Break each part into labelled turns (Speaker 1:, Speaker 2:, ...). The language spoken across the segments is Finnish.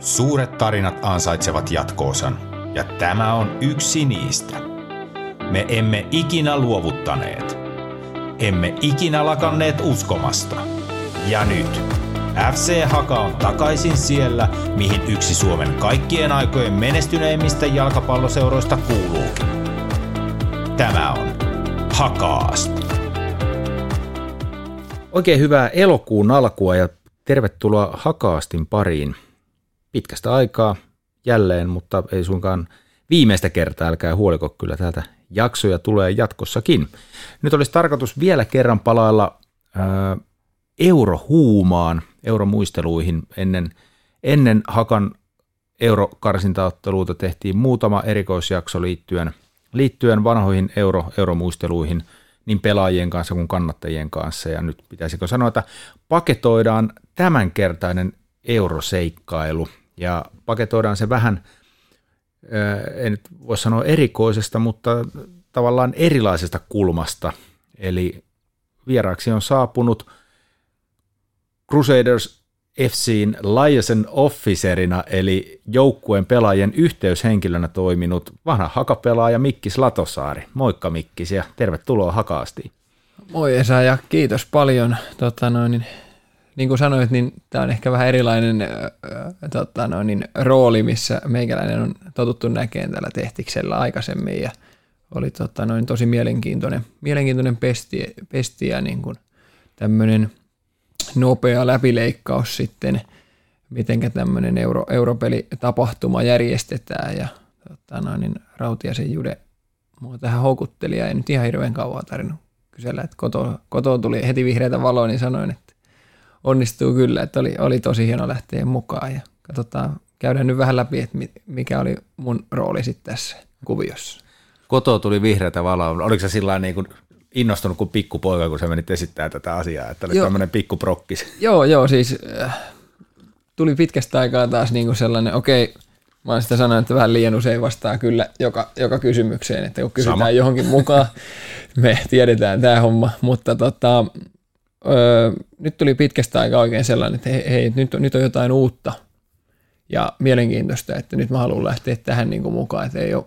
Speaker 1: Suuret tarinat ansaitsevat jatkoosan, ja tämä on yksi niistä. Me emme ikinä luovuttaneet. Emme ikinä lakanneet uskomasta. Ja nyt FC Haka on takaisin siellä, mihin yksi Suomen kaikkien aikojen menestyneimmistä jalkapalloseuroista kuuluukin. Tämä on Hakaast.
Speaker 2: Oikein hyvää elokuun alkua ja tervetuloa Hakaastin pariin. Pitkästä aikaa jälleen, mutta ei suinkaan viimeistä kertaa, älkää huoliko kyllä täältä jaksoja tulee jatkossakin. Nyt olisi tarkoitus vielä kerran palailla ää, eurohuumaan, euromuisteluihin ennen, ennen Hakan eurokarsintaotteluita tehtiin muutama erikoisjakso liittyen, liittyen vanhoihin euro, euromuisteluihin niin pelaajien kanssa kuin kannattajien kanssa. Ja nyt pitäisikö sanoa, että paketoidaan tämänkertainen euroseikkailu ja paketoidaan se vähän, en nyt voi sanoa erikoisesta, mutta tavallaan erilaisesta kulmasta. Eli vieraaksi on saapunut – Crusaders FCin liaison officerina eli joukkueen pelaajien yhteyshenkilönä toiminut vanha hakapelaaja Mikkis Latosaari. Moikka Mikkis ja tervetuloa Hakaastiin.
Speaker 3: Moi Esa ja kiitos paljon. Tota noin, niin, kuin sanoit, niin tämä on ehkä vähän erilainen äh, tota noin, niin, rooli, missä meikäläinen on totuttu näkemään tällä tehtiksellä aikaisemmin ja oli tota noin, tosi mielenkiintoinen, mielenkiintoinen pesti, pesti ja niin kuin tämmöinen – nopea läpileikkaus sitten, miten tämmöinen euro, europelitapahtuma järjestetään ja tota noin, niin Rautiasen Jude mua tähän houkutteli ja ei nyt ihan hirveän kauan tarvinnut kysellä, että koto, koto tuli heti vihreätä valoa, niin sanoin, että onnistuu kyllä, että oli, oli tosi hieno lähteä mukaan ja katsotaan, käydään nyt vähän läpi, että mikä oli mun rooli sitten tässä kuviossa.
Speaker 2: Koto tuli vihreätä valoa. Oliko se sillä niin kuin innostunut kuin pikkupoika, kun sä menit esittää tätä asiaa, että oli tämmöinen pikkuprokkis.
Speaker 3: Joo, joo, siis äh, tuli pitkästä aikaa taas niin kuin sellainen, okei, okay, mä oon sitä sanonut, että vähän liian usein vastaa kyllä joka, joka kysymykseen, että kun kysytään Sama. johonkin mukaan, me tiedetään tämä homma, mutta tota, öö, nyt tuli pitkästä aikaa oikein sellainen, että hei, hei nyt, nyt on jotain uutta ja mielenkiintoista, että nyt mä haluan lähteä tähän niin kuin mukaan, että ei ole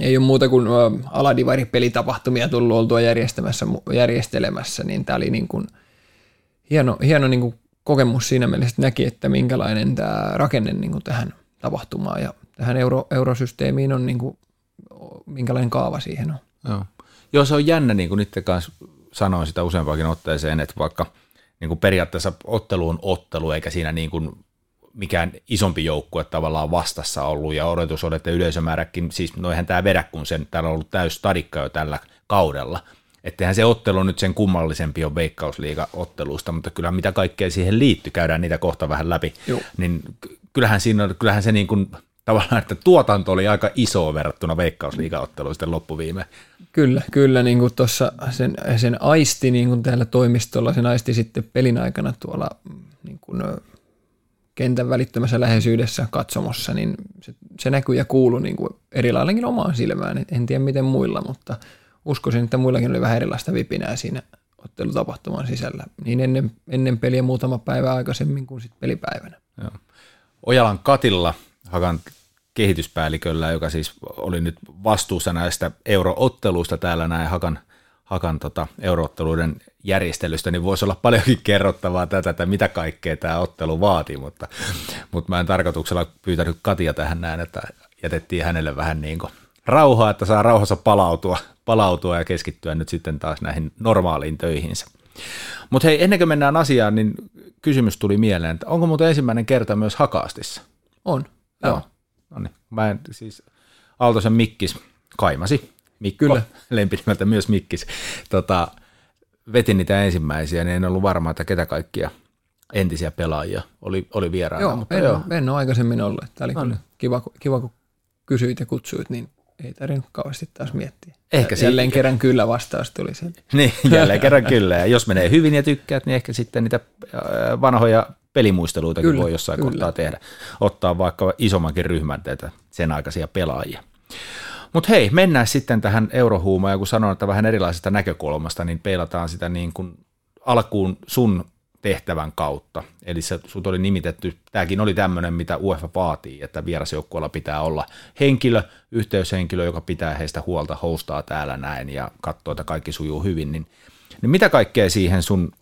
Speaker 3: ei ole muuta kuin aladivari-pelitapahtumia tullut oltua järjestämässä, järjestelemässä, niin tämä oli niin kuin hieno, hieno niin kuin kokemus siinä mielessä, että näki, että minkälainen tämä rakenne niin kuin tähän tapahtumaan ja tähän euro, eurosysteemiin on, niin kuin, minkälainen kaava siihen on.
Speaker 2: Joo. Joo, se on jännä, niin kuin itse kanssa sanoin sitä useampaankin otteeseen, että vaikka niin kuin periaatteessa ottelu on ottelu, eikä siinä niin kuin mikään isompi joukkue tavallaan vastassa ollut ja odotus on, että yleisömääräkin, siis noihän tämä vedä, kun sen täällä on ollut täys stadikka jo tällä kaudella. Ettehän se ottelu nyt sen kummallisempi on veikkausliiga-otteluista, mutta kyllä mitä kaikkea siihen liittyy, käydään niitä kohta vähän läpi, Joo. niin kyllähän, siinä, kyllähän se niin kuin, tavallaan, että tuotanto oli aika iso verrattuna veikkausliiga-otteluisten loppuviime.
Speaker 3: Kyllä, kyllä, niin kuin tuossa sen, sen aisti niin kuin täällä toimistolla, sen aisti sitten pelin aikana tuolla niin kuin kentän välittömässä läheisyydessä katsomossa, niin se, se näkyy ja kuuluu niin kuin eri laillakin omaan silmään. En tiedä miten muilla, mutta uskoisin, että muillakin oli vähän erilaista vipinää siinä ottelutapahtuman sisällä, niin ennen, ennen peliä muutama päivä aikaisemmin kuin sitten pelipäivänä. Joo.
Speaker 2: Ojalan Katilla, Hakan kehityspäälliköllä, joka siis oli nyt vastuussa näistä eurootteluista täällä näin Hakan – Hakan tota, eurootteluiden järjestelystä, niin voisi olla paljonkin kerrottavaa tätä, että mitä kaikkea tämä ottelu vaatii, mutta, mutta mä en tarkoituksella pyytänyt Katia tähän näin, että jätettiin hänelle vähän niin kuin rauhaa, että saa rauhassa palautua, palautua ja keskittyä nyt sitten taas näihin normaaliin töihinsä. Mutta hei, ennen kuin mennään asiaan, niin kysymys tuli mieleen, että onko muuten ensimmäinen kerta myös Hakaastissa?
Speaker 3: On,
Speaker 2: joo. No niin, mä en siis Aaltosen Mikkis kaimasi Mikko, Kyllä. lempinimeltä myös Mikkis, tota, veti niitä ensimmäisiä, niin en ollut varma, että ketä kaikkia entisiä pelaajia oli, oli vieraana.
Speaker 3: Joo, mutta en, joo. en ole aikaisemmin ollut. Tämä oli kyllä kiva, kiva, kun kysyit ja kutsuit, niin ei tarvinnut kauheasti taas miettiä. Ehkä jälleen kerran kyllä vastaus tuli sieltä.
Speaker 2: niin, jälleen kerran kyllä. Ja jos menee hyvin ja tykkäät, niin ehkä sitten niitä äh, vanhoja pelimuisteluitakin kyllä, voi jossain kyllä. kohtaa tehdä. Ottaa vaikka isommankin ryhmän teitä sen aikaisia pelaajia. Mutta hei, mennään sitten tähän eurohuumaan, ja kun sanoin, että vähän erilaisesta näkökulmasta, niin peilataan sitä niin kuin alkuun sun tehtävän kautta. Eli se, sut oli nimitetty, tämäkin oli tämmöinen, mitä UEFA vaatii, että vierasjoukkueella pitää olla henkilö, yhteyshenkilö, joka pitää heistä huolta, hostaa täällä näin ja katsoo, että kaikki sujuu hyvin. Niin, niin mitä kaikkea siihen sun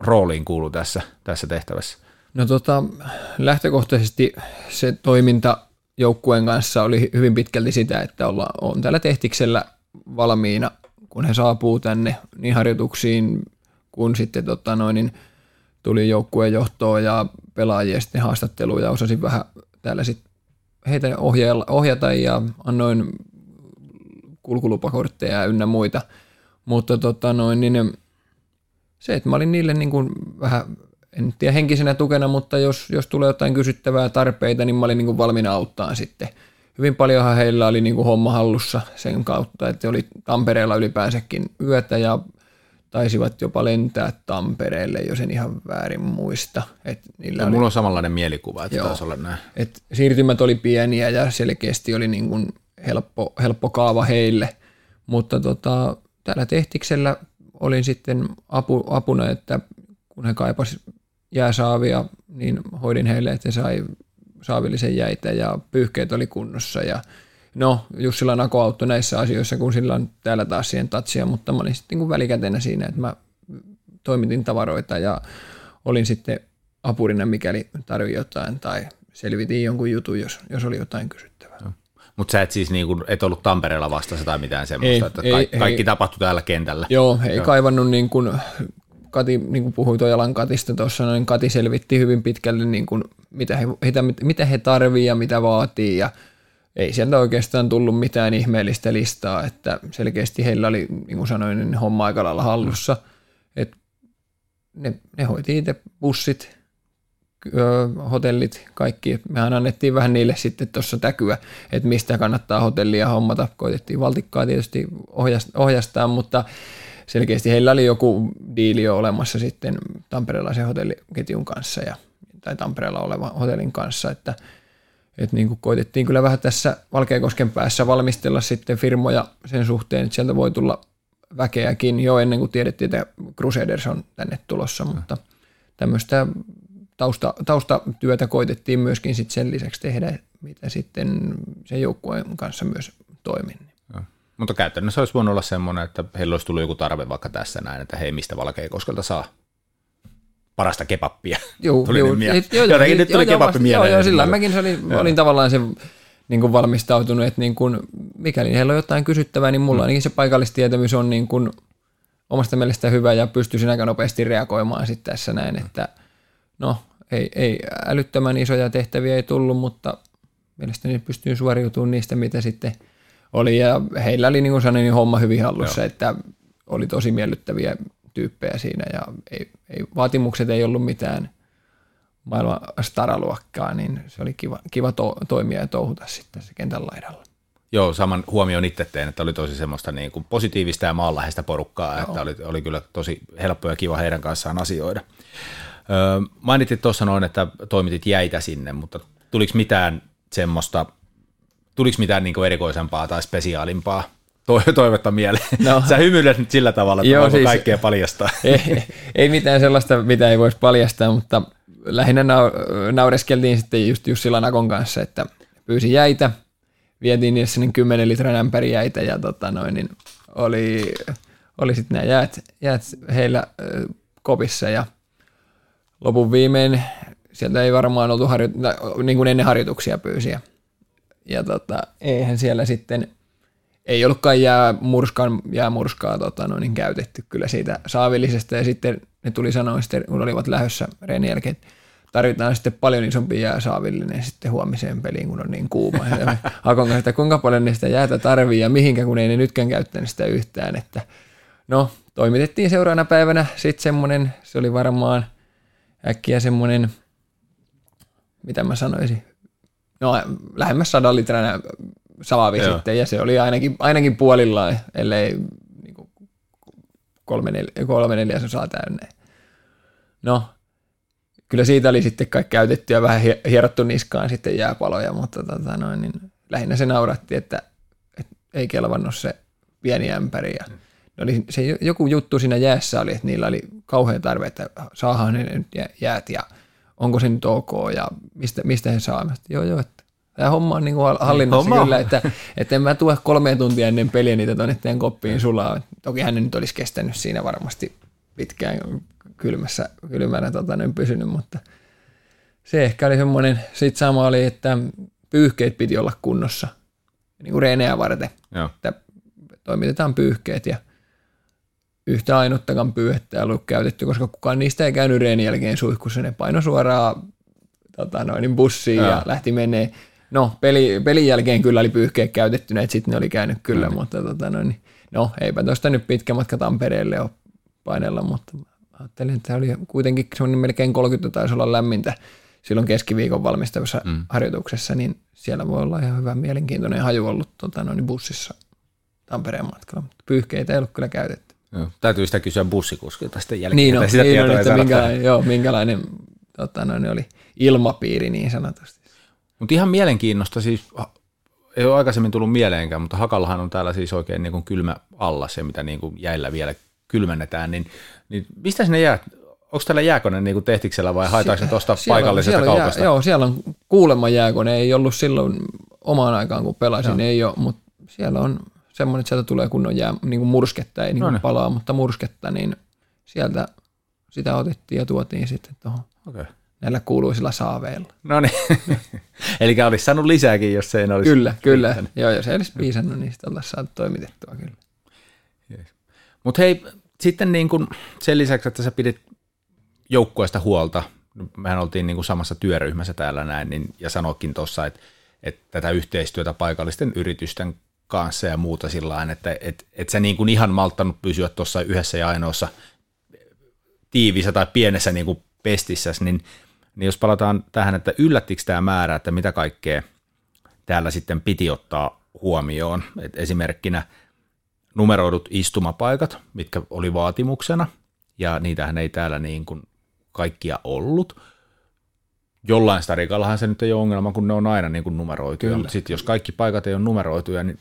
Speaker 2: rooliin kuuluu tässä, tässä tehtävässä?
Speaker 3: No tota, lähtökohtaisesti se toiminta joukkueen kanssa oli hyvin pitkälti sitä, että olla, on täällä tehtiksellä valmiina, kun he saapuu tänne niin harjoituksiin kun sitten tota noin, niin tuli joukkueen johtoa ja pelaajia sitten haastatteluja ja osasin vähän täällä sitten heitä ohjata ja annoin kulkulupakortteja ynnä muita. Mutta tota noin, niin se, että mä olin niille niin kuin vähän, en tiedä henkisenä tukena, mutta jos, jos tulee jotain kysyttävää tarpeita, niin mä olin niin kuin valmiina auttaa sitten. Hyvin paljonhan heillä oli niin kuin homma hallussa sen kautta, että oli Tampereella ylipäänsäkin yötä ja taisivat jopa lentää Tampereelle, jos en ihan väärin muista. Et
Speaker 2: niillä oli, mulla on samanlainen mielikuva, että joo, taisi olla näin.
Speaker 3: Et siirtymät oli pieniä ja selkeästi oli niin kuin helppo, helppo kaava heille, mutta tota, täällä Tehtiksellä olin sitten apu, apuna, että kun he kaipasivat jääsaavia, niin hoidin heille, että he sai saavillisen jäitä ja pyyhkeet oli kunnossa ja No, Jussila Nako auttoi näissä asioissa, kun sillä on täällä taas siihen tatsia, mutta mä olin sitten niin välikätenä siinä, että mä toimitin tavaroita ja olin sitten apurina, mikäli tarvii jotain tai selvitin jonkun jutun, jos, jos oli jotain kysyttävää. No.
Speaker 2: Mutta sä et siis niinku, et ollut Tampereella vastassa tai mitään semmoista, ei, että ei, kaikki, kaikki tapahtui täällä kentällä.
Speaker 3: Joo, ei Joo. kaivannut niin kuin, Kati, niin kuin puhui Tojalan Katista tuossa, niin Kati selvitti hyvin pitkälle, niin kuin, mitä, he, mitä, mitä he tarvii ja mitä vaatii ja ei sieltä oikeastaan tullut mitään ihmeellistä listaa, että selkeästi heillä oli, niin kuin sanoin, niin homma aika lailla hallussa. Et ne, ne hoiti itse bussit, hotellit, kaikki. Mehän annettiin vähän niille sitten tuossa täkyä, että mistä kannattaa hotellia hommata. Koitettiin valtikkaa tietysti ohjastaa, mutta selkeästi heillä oli joku diili jo olemassa sitten tamperelaisen hotelliketjun kanssa ja, tai Tampereella olevan hotellin kanssa, että – et niin kuin koitettiin kyllä vähän tässä Valkeakosken päässä valmistella sitten firmoja sen suhteen, että sieltä voi tulla väkeäkin jo ennen kuin tiedettiin, että Crusaders on tänne tulossa, mutta tämmöistä tausta, taustatyötä koitettiin myöskin sit sen lisäksi tehdä, mitä sitten sen joukkueen kanssa myös toimin.
Speaker 2: Mutta käytännössä olisi voinut olla semmoinen, että heillä olisi tullut joku tarve vaikka tässä näin, että hei, mistä Valkeakoskelta saa parasta kebappia.
Speaker 3: Joo, tuli joo,
Speaker 2: niin et, joo, Jotenkin nyt tuli joo, kebappi mieleen.
Speaker 3: Joo, joo, sillä mäkin se oli, olin tavallaan se niin kuin valmistautunut, että niin kuin, mikäli heillä on jotain kysyttävää, niin mulla mm. ainakin se paikallistietämys on niin kuin omasta mielestä hyvä ja pystyisin aika nopeasti reagoimaan sitten tässä näin, että no ei, ei älyttömän isoja tehtäviä ei tullut, mutta mielestäni pystyin suoriutumaan niistä, mitä sitten oli ja heillä oli niin kuin sanoin, niin homma hyvin hallussa, Joo. että oli tosi miellyttäviä tyyppejä siinä ja ei, ei, vaatimukset ei ollut mitään maailman staraluokkaa, niin se oli kiva, kiva to, toimia ja touhuta sitten se kentän laidalla.
Speaker 2: Joo, saman huomioon itse tein, että oli tosi semmoista niin kuin positiivista ja maanläheistä porukkaa, Joo. että oli, oli kyllä tosi helppo ja kiva heidän kanssaan asioida. Öö, mainitit tuossa noin, että toimitit jäitä sinne, mutta tuliko mitään semmoista, tuliko mitään niin kuin erikoisempaa tai spesiaalimpaa toivetta mieleen. No. Sä hymyilet nyt sillä tavalla, että Joo, siis, kaikkea paljastaa.
Speaker 3: Ei, ei mitään sellaista, mitä ei voisi paljastaa, mutta lähinnä naureskeltiin sitten just Jussila Nakon kanssa, että pyysi jäitä, vietiin niissä sinne 10 litran ämpäri jäitä ja tota noin, niin oli, oli sitten nämä jäät, jäät heillä kopissa ja lopun viimein sieltä ei varmaan oltu harjo- niin kuin ennen harjoituksia pyysiä. Ja tota, eihän siellä sitten ei ollutkaan jäämurskan, jäämurskaa tota, no, niin käytetty kyllä siitä saavillisesta ja sitten ne tuli sanoa sitten, kun olivat lähdössä reenin jälkeen, että tarvitaan sitten paljon isompi jääsaavillinen sitten huomiseen peliin, kun on niin kuuma. Ja Hakon kanssa, että kuinka paljon ne sitä jäätä tarvii ja mihinkä, kun ei ne nytkään käyttänyt sitä yhtään. Että no, toimitettiin seuraavana päivänä sitten semmoinen, se oli varmaan äkkiä semmoinen, mitä mä sanoisin, no lähemmäs sadan litran saavi Joo. sitten, ja se oli ainakin, ainakin puolillaan, ellei niin kuin kolme, nel, kolme neljäsosaa täynnä. No, kyllä siitä oli sitten kaikki käytetty ja vähän hierottu niskaan sitten jääpaloja, mutta tota noin, niin lähinnä se nauratti, että, että ei kelvannut se pieni ämpäri. Ja mm. Oli, se joku juttu siinä jäässä oli, että niillä oli kauhean tarve, että saahan ne nyt jäät ja onko se nyt ok ja mistä, mistä he saa. Joo, joo, että tämä homma on niin kuin hallinnassa homma. kyllä, että, että en mä tue kolme tuntia ennen peliä niitä tuonne teidän koppiin sulaa. Toki hän nyt olisi kestänyt siinä varmasti pitkään kylmässä, kylmänä tota, pysynyt, mutta se ehkä oli semmoinen. Sitten sama oli, että pyyhkeet piti olla kunnossa, niin kuin reenejä varten. Joo. Että toimitetaan pyyhkeet ja yhtä ainuttakaan pyyhettä ollut käytetty, koska kukaan niistä ei käynyt reenin jälkeen suihkussa. Ne paino suoraan tota noin, bussiin ja. ja lähti menee. No, peli, pelin jälkeen kyllä oli pyyhkeet käytetty, että sitten ne oli käynyt kyllä, mm. mutta tota noin, no eipä tuosta nyt pitkä matka Tampereelle ole painella, mutta ajattelin, että oli kuitenkin semmoinen melkein 30 taisi olla lämmintä silloin keskiviikon valmistavassa mm. harjoituksessa, niin siellä voi olla ihan hyvä mielenkiintoinen haju ollut tota, noin bussissa Tampereen matkalla, mutta pyyhkeitä ei ollut kyllä käytetty.
Speaker 2: Joo, täytyy sitä kysyä bussikuskilta sitten jälkeen.
Speaker 3: Niin, no, sitä niin on, että minkälainen, joo, minkälainen tota, noin, oli ilmapiiri niin sanotusti.
Speaker 2: Mutta ihan mielenkiinnosta siis, ei ole aikaisemmin tullut mieleenkään, mutta Hakallahan on täällä siis oikein niin kuin kylmä alla se, mitä niin kuin jäillä vielä kylmennetään, niin, niin mistä sinne jää? Onko täällä jääkone niin kuin tehtiksellä vai haetaanko se tuosta paikallisesta
Speaker 3: siellä
Speaker 2: kaupasta?
Speaker 3: Jää, joo, siellä on kuulemma jääkone, ei ollut silloin omaan aikaan kun pelasin, joo. ei ole, mutta siellä on semmoinen, että sieltä tulee kunnon jää, niin kuin mursketta, ei niin kuin palaa, mutta mursketta, niin sieltä sitä otettiin ja tuotiin sitten tuohon okay. näillä kuuluisilla saaveilla.
Speaker 2: No niin, eli olisi saanut lisääkin, jos se ei olisi
Speaker 3: Kyllä, kyllä. Piisannut. Joo, jos ei olisi piisannut, niin sitten oltaisiin saatu toimitettua kyllä.
Speaker 2: Yes. Mutta hei, sitten niin kun sen lisäksi, että sä pidit joukkueesta huolta, mehän oltiin niin kuin samassa työryhmässä täällä näin, niin, ja sanoikin tuossa, että, että tätä yhteistyötä paikallisten yritysten kanssa ja muuta sillä että et, et sä niin kuin ihan malttanut pysyä tuossa yhdessä ja ainoassa tiivissä tai pienessä niin kuin pestissä, niin, niin jos palataan tähän, että yllättikö tämä määrä, että mitä kaikkea täällä sitten piti ottaa huomioon, Et esimerkkinä numeroidut istumapaikat, mitkä oli vaatimuksena, ja niitähän ei täällä niin kuin kaikkia ollut. Jollain starikallahan se nyt ei ole ongelma, kun ne on aina niin kuin numeroituja, mutta sitten jos kaikki paikat ei ole numeroituja, niin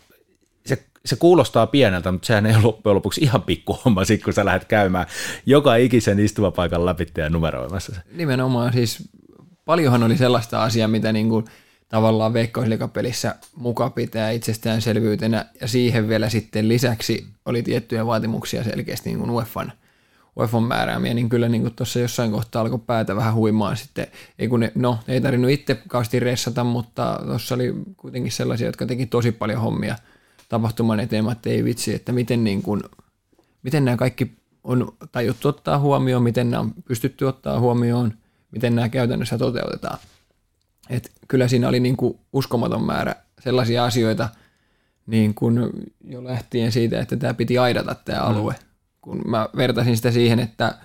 Speaker 2: se, kuulostaa pieneltä, mutta sehän ei ole loppujen lopuksi ihan pikku homma, sit, kun sä lähdet käymään joka ikisen istumapaikan läpi ja numeroimassa se.
Speaker 3: Nimenomaan siis paljonhan oli sellaista asiaa, mitä niin kuin tavallaan veikkauslikapelissä muka pitää itsestäänselvyytenä ja siihen vielä sitten lisäksi oli tiettyjä vaatimuksia selkeästi niin kuin UEFan – UEFan määräämiä, niin kyllä niin tuossa jossain kohtaa alkoi päätä vähän huimaan sitten. Ei kun ne, no, ei tarvinnut itse kausti ressata, mutta tuossa oli kuitenkin sellaisia, jotka teki tosi paljon hommia tapahtuman eteen, että ei vitsi, että miten, niin kuin, miten nämä kaikki on tajuttu ottaa huomioon, miten nämä on pystytty ottaa huomioon, miten nämä käytännössä toteutetaan. Et kyllä siinä oli niin kuin uskomaton määrä sellaisia asioita, niin kuin jo lähtien siitä, että tämä piti aidata tämä mm. alue kun mä vertasin sitä siihen, että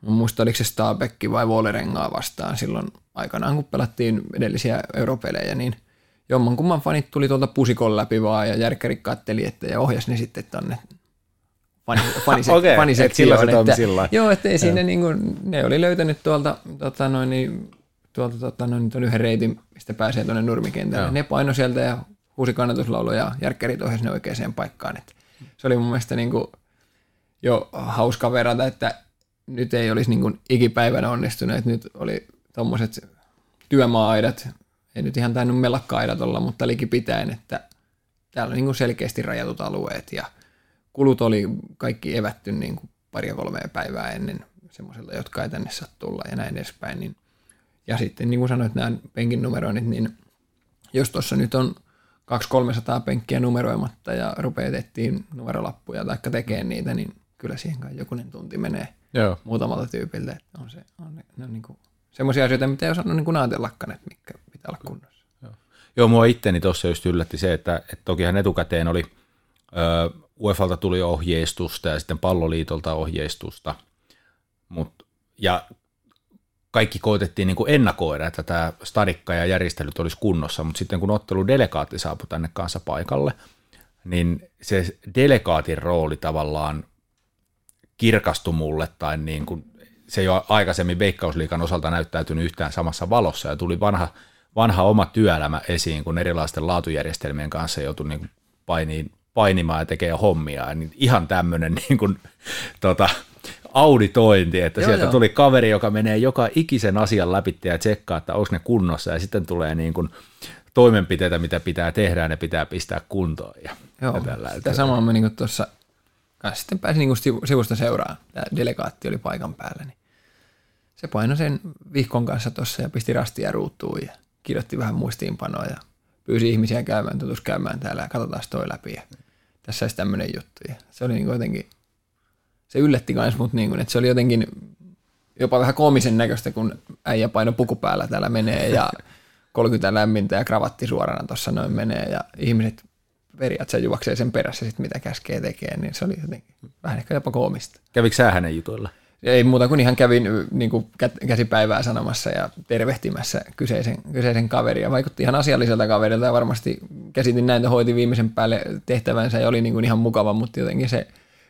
Speaker 3: mun muista oliko se Stabekki vai Volerengaa vastaan silloin aikanaan, kun pelattiin edellisiä europelejä, niin jommankumman fanit tuli tuolta pusikon läpi vaan ja järkkäri katteli, että ja ohjasi ne sitten tonne fani, fanise, okay, fanisektioon.
Speaker 2: Et että, sillä
Speaker 3: joo, ettei siinä niin kuin, ne oli löytänyt tuolta, tota noin, niin, tuolta tota noin, tuon yhden reitin, mistä pääsee tuonne nurmikentälle. Joo. Ne paino sieltä ja huusi kannatuslaulu ja järkkärit ohjasi ne oikeaan paikkaan. Et se oli mun mielestä niin kuin, jo hauska verrata, että nyt ei olisi niin kuin ikipäivänä onnistunut, että nyt oli tuommoiset työmaa-aidat, ei nyt ihan tainnut melakka-aidat olla, mutta pitäen, että täällä on niin kuin selkeästi rajatut alueet ja kulut oli kaikki evätty niin kuin pari kolmea päivää ennen semmoiselta, jotka ei tänne saa tulla ja näin edespäin. Niin. Ja sitten niin kuin sanoit, nämä penkin numeroinnit, niin jos tuossa nyt on 200-300 penkkiä numeroimatta ja rupeaa etsiä numerolappuja tai tekemään niitä, niin kyllä siihen kai jokunen tunti menee Joo. muutamalta tyypiltä. Että on se, on, ne, ne on niin semmoisia asioita, mitä ei osannut niin ajatellakaan, että mitkä.
Speaker 2: Joo, mua itteni tuossa just yllätti se, että, että tokihan etukäteen oli, UEFalta tuli ohjeistusta ja sitten palloliitolta ohjeistusta, Mut, ja kaikki koitettiin niin kuin ennakoida, että tämä stadikka ja järjestelyt olisi kunnossa, mutta sitten kun ottelu delegaatti saapui tänne kanssa paikalle, niin se delegaatin rooli tavallaan kirkastui mulle tai niin kuin, se ei ole aikaisemmin Veikkausliikan osalta näyttäytynyt yhtään samassa valossa ja tuli vanha, vanha oma työelämä esiin, kun erilaisten laatujärjestelmien kanssa joutui niin kuin painiin, painimaan ja tekemään hommia. Ja niin ihan tämmöinen niin kuin, tota, auditointi, että
Speaker 3: Joo,
Speaker 2: sieltä
Speaker 3: joo.
Speaker 2: tuli kaveri, joka menee joka ikisen asian läpi ja tsekkaa, että onko ne kunnossa, ja sitten tulee niin kuin toimenpiteitä, mitä pitää tehdä, ja ne pitää pistää kuntoon. Ja,
Speaker 3: Joo,
Speaker 2: ja tällä,
Speaker 3: sitä samaa mä niinku tuossa, sitten pääsin sivu- sivusta seuraan, tämä delegaatti oli paikan päällä, niin se painoi sen vihkon kanssa tuossa ja pisti rastia ruutuun ja kirjoitti vähän muistiinpanoa ja pyysi ihmisiä käymään, tutus käymään täällä ja katsotaan toi läpi ja tässä olisi tämmöinen juttu. Ja se oli niinku jotenkin, se yllätti kans mut niinku, että se oli jotenkin jopa vähän koomisen näköistä, kun äijä paino puku päällä täällä menee ja 30 lämmintä ja kravatti suorana tuossa noin menee ja ihmiset periaatteessa juoksee sen perässä sit mitä käskee tekee, niin se oli jotenkin vähän ehkä jopa koomista.
Speaker 2: Kävikö sä hänen jutuilla?
Speaker 3: Ei muuta kuin ihan kävin niin kuin käsipäivää sanomassa ja tervehtimässä kyseisen, kyseisen kaveria. Vaikutti ihan asialliselta kaverilta ja varmasti käsitin näin, että hoiti viimeisen päälle tehtävänsä ja oli niin kuin ihan mukava, mutta jotenkin se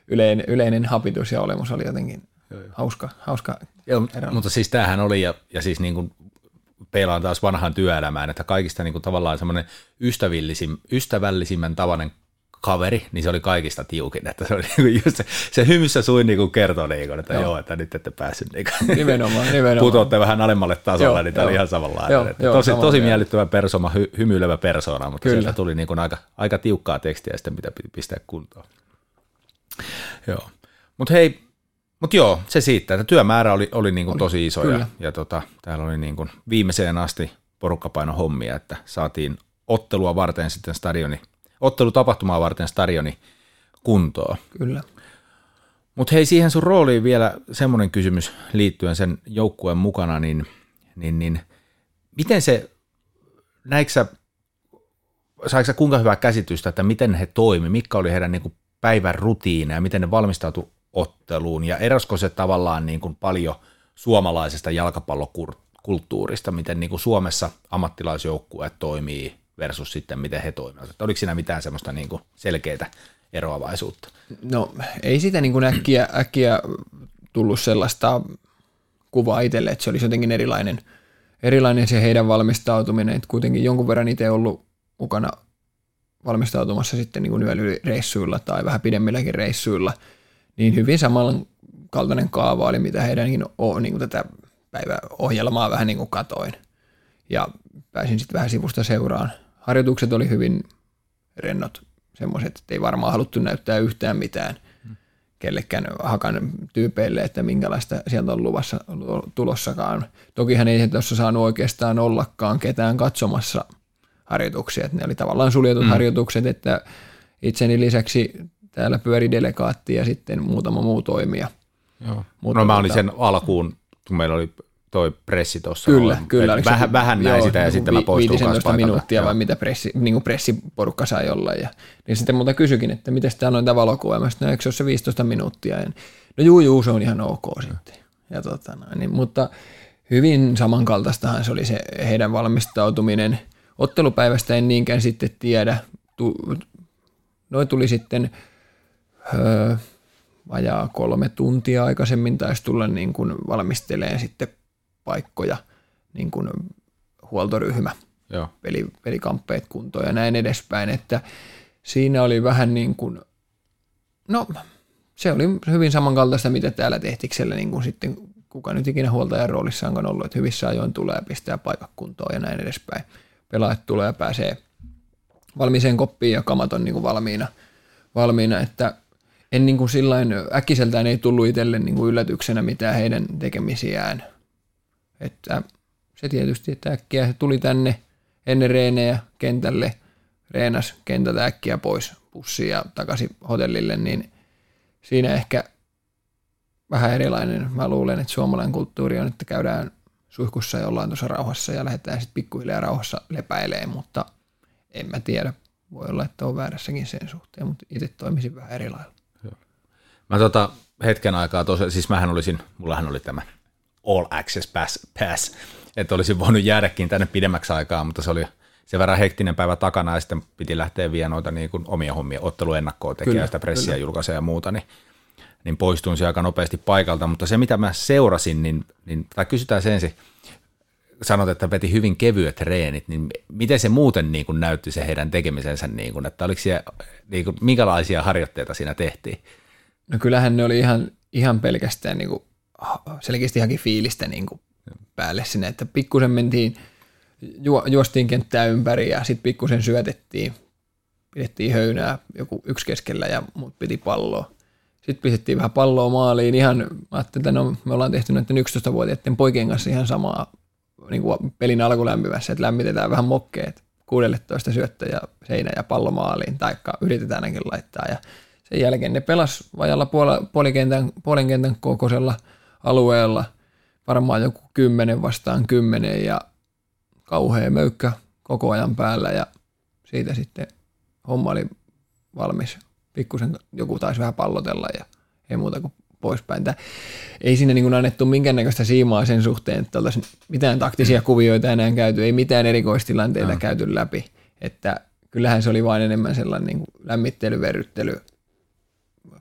Speaker 3: yleinen, yleinen hapitus ja olemus oli jotenkin hauska, hauska
Speaker 2: Joo, mutta siis tämähän oli, ja, ja siis niin kuin peilaan taas vanhaan työelämään, että kaikista niin kuin tavallaan semmoinen ystävällisim, ystävällisimmän tavainen kaveri, niin se oli kaikista tiukin, että se oli niin kuin just se, se hymyssä suin niin kuin kertoi, niin kuin, että joo.
Speaker 3: Joo.
Speaker 2: että nyt ette päässyt niin kuin,
Speaker 3: Nimenomaan, nimenomaan.
Speaker 2: putoatte vähän alemmalle tasolle,
Speaker 3: Joo,
Speaker 2: niin tämä oli ihan samanlainen.
Speaker 3: Joo,
Speaker 2: että
Speaker 3: joo,
Speaker 2: tosi, tosi miellyttävä persona, hy, hymyilevä persona, mutta
Speaker 3: Kyllä.
Speaker 2: sieltä tuli niin kuin aika, aika tiukkaa tekstiä sitten, mitä piti pistää kuntoon. Joo. Mutta hei, mutta joo, se siitä, että työmäärä oli, oli niin kuin tosi iso ja,
Speaker 3: kyllä.
Speaker 2: ja tota, täällä oli niin kuin viimeiseen asti porukkapaino hommia, että saatiin ottelua varten sitten stadioni, ottelutapahtumaa varten stadioni kuntoon.
Speaker 3: Kyllä.
Speaker 2: Mutta hei, siihen sun rooliin vielä semmoinen kysymys liittyen sen joukkueen mukana, niin, niin, niin miten se, näikö sä, saiko sä kuinka hyvää käsitystä, että miten he toimi, mikä oli heidän niin kuin päivän rutiineja, miten ne valmistautu otteluun ja erosko se tavallaan niin kuin paljon suomalaisesta jalkapallokulttuurista, miten niin kuin Suomessa ammattilaisjoukkueet toimii versus sitten miten he toimivat. Että Oliko siinä mitään semmoista niin kuin selkeää eroavaisuutta?
Speaker 3: No ei sitä niin kuin äkkiä, äkkiä tullut sellaista kuvaa itselle, että se olisi jotenkin erilainen, erilainen se heidän valmistautuminen, että kuitenkin jonkun verran itse ollut mukana valmistautumassa sitten niin kuin yöreissuilla tai vähän pidemmilläkin reissuilla, niin hyvin samankaltainen kaava oli, mitä heidänkin o, niin kuin tätä päiväohjelmaa vähän niin kuin katoin. Ja pääsin sitten vähän sivusta seuraan. Harjoitukset oli hyvin rennot, semmoiset, että ei varmaan haluttu näyttää yhtään mitään kellekään hakan tyypeille, että minkälaista sieltä on luvassa tulossakaan. Tokihan ei tuossa saanut oikeastaan ollakaan ketään katsomassa harjoituksia, että ne oli tavallaan suljetut mm. harjoitukset, että itseni lisäksi täällä pyöri delegaatti ja sitten muutama muu toimija.
Speaker 2: Joo.
Speaker 3: Mutta
Speaker 2: no mä olin
Speaker 3: tota-
Speaker 2: sen alkuun, kun meillä oli toi pressi tuossa.
Speaker 3: Kyllä,
Speaker 2: noin,
Speaker 3: kyllä. se-
Speaker 2: Vähän, vähän näin
Speaker 3: joo,
Speaker 2: sitä ja
Speaker 3: joku
Speaker 2: sitten mä poistuin kanssa
Speaker 3: 15
Speaker 2: paikalta.
Speaker 3: minuuttia
Speaker 2: Joo.
Speaker 3: vai mitä pressi, niin kuin pressiporukka sai olla. Ja, niin sitten muuta kysyikin, että miten täällä on tämä valokuva. Mä sanoin, no eikö se ole se 15 minuuttia? Ja, no juu, juu, se on ihan ok sitten. Ja tota, niin, mutta hyvin samankaltaistahan se oli se heidän valmistautuminen. Ottelupäivästä en niinkään sitten tiedä. Tu, noin tuli sitten öö, vajaa kolme tuntia aikaisemmin taisi tulla niin kuin valmisteleen sitten paikkoja niin kuin huoltoryhmä,
Speaker 2: Joo.
Speaker 3: peli, pelikamppeet kuntoon ja näin edespäin, että siinä oli vähän niin kuin, no se oli hyvin samankaltaista, mitä täällä Tehtiksellä niin kuin sitten kuka nyt ikinä huoltajan roolissa onkaan ollut, että hyvissä ajoin tulee ja pistää paikat kuntoon ja näin edespäin. Pelaajat tulee ja pääsee valmiiseen koppiin ja kamat on niin kuin valmiina, valmiina, että en niin kuin sillain äkkiseltään ei tullut itselle niin kuin yllätyksenä mitään heidän tekemisiään. Että se tietysti, että äkkiä he tuli tänne ennen reenejä kentälle, reenas kentältä äkkiä pois pussiin ja takaisin hotellille, niin siinä ehkä vähän erilainen. Mä luulen, että suomalainen kulttuuri on, että käydään suihkussa ja ollaan tuossa rauhassa ja lähdetään sitten pikkuhiljaa rauhassa lepäilee, mutta en mä tiedä. Voi olla, että on väärässäkin sen suhteen, mutta itse toimisin vähän eri lailla.
Speaker 2: Mä tota hetken aikaa tosiaan, siis mähän olisin, mullahan oli tämä All Access Pass, pass että olisin voinut jäädäkin tänne pidemmäksi aikaa, mutta se oli sen verran hektinen päivä takana ja sitten piti lähteä vielä noita niin kuin omia hommia, otteluennakkoa tekemään,
Speaker 3: Kyllä,
Speaker 2: sitä pressiä
Speaker 3: kyllä.
Speaker 2: julkaisee ja muuta, niin, niin poistuin se aika nopeasti paikalta, mutta se mitä mä seurasin, niin, niin tai kysytään se ensin, sanot, että veti hyvin kevyet treenit, niin miten se muuten niin kuin näytti se heidän tekemisensä, niin kuin, että oliko siellä, niin kuin, minkälaisia harjoitteita siinä tehtiin?
Speaker 3: No kyllähän ne oli ihan ihan pelkästään niin kuin, selkeästi haki fiilistä niin kuin päälle sinne, että pikkusen mentiin, ju, juostiin kenttää ympäri ja sitten pikkusen syötettiin, pidettiin höynää joku yksi keskellä ja muut piti palloa. Sitten pistettiin vähän palloa maaliin. Ihan, mä ajattelin, että no, me ollaan tehty näiden 11-vuotiaiden poikien kanssa ihan samaa niin kuin pelin alkulämpimässä, että lämmitetään vähän mokkeet 16 syöttö ja seinä ja pallo maaliin, taikka yritetään ainakin laittaa. Ja sen jälkeen ne pelas vajalla puolen puolen kentän kokoisella alueella, varmaan joku kymmenen vastaan kymmenen ja kauhea möykkä koko ajan päällä ja siitä sitten homma oli valmis. Pikkusen joku taisi vähän pallotella ja ei muuta kuin poispäin. Tää, ei siinä niin annettu minkäännäköistä siimaa sen suhteen, että oltaisiin mitään taktisia kuvioita enää käyty, ei mitään erikoistilanteita no. käyty läpi. Että kyllähän se oli vain enemmän sellainen niin lämmittely, verryttely,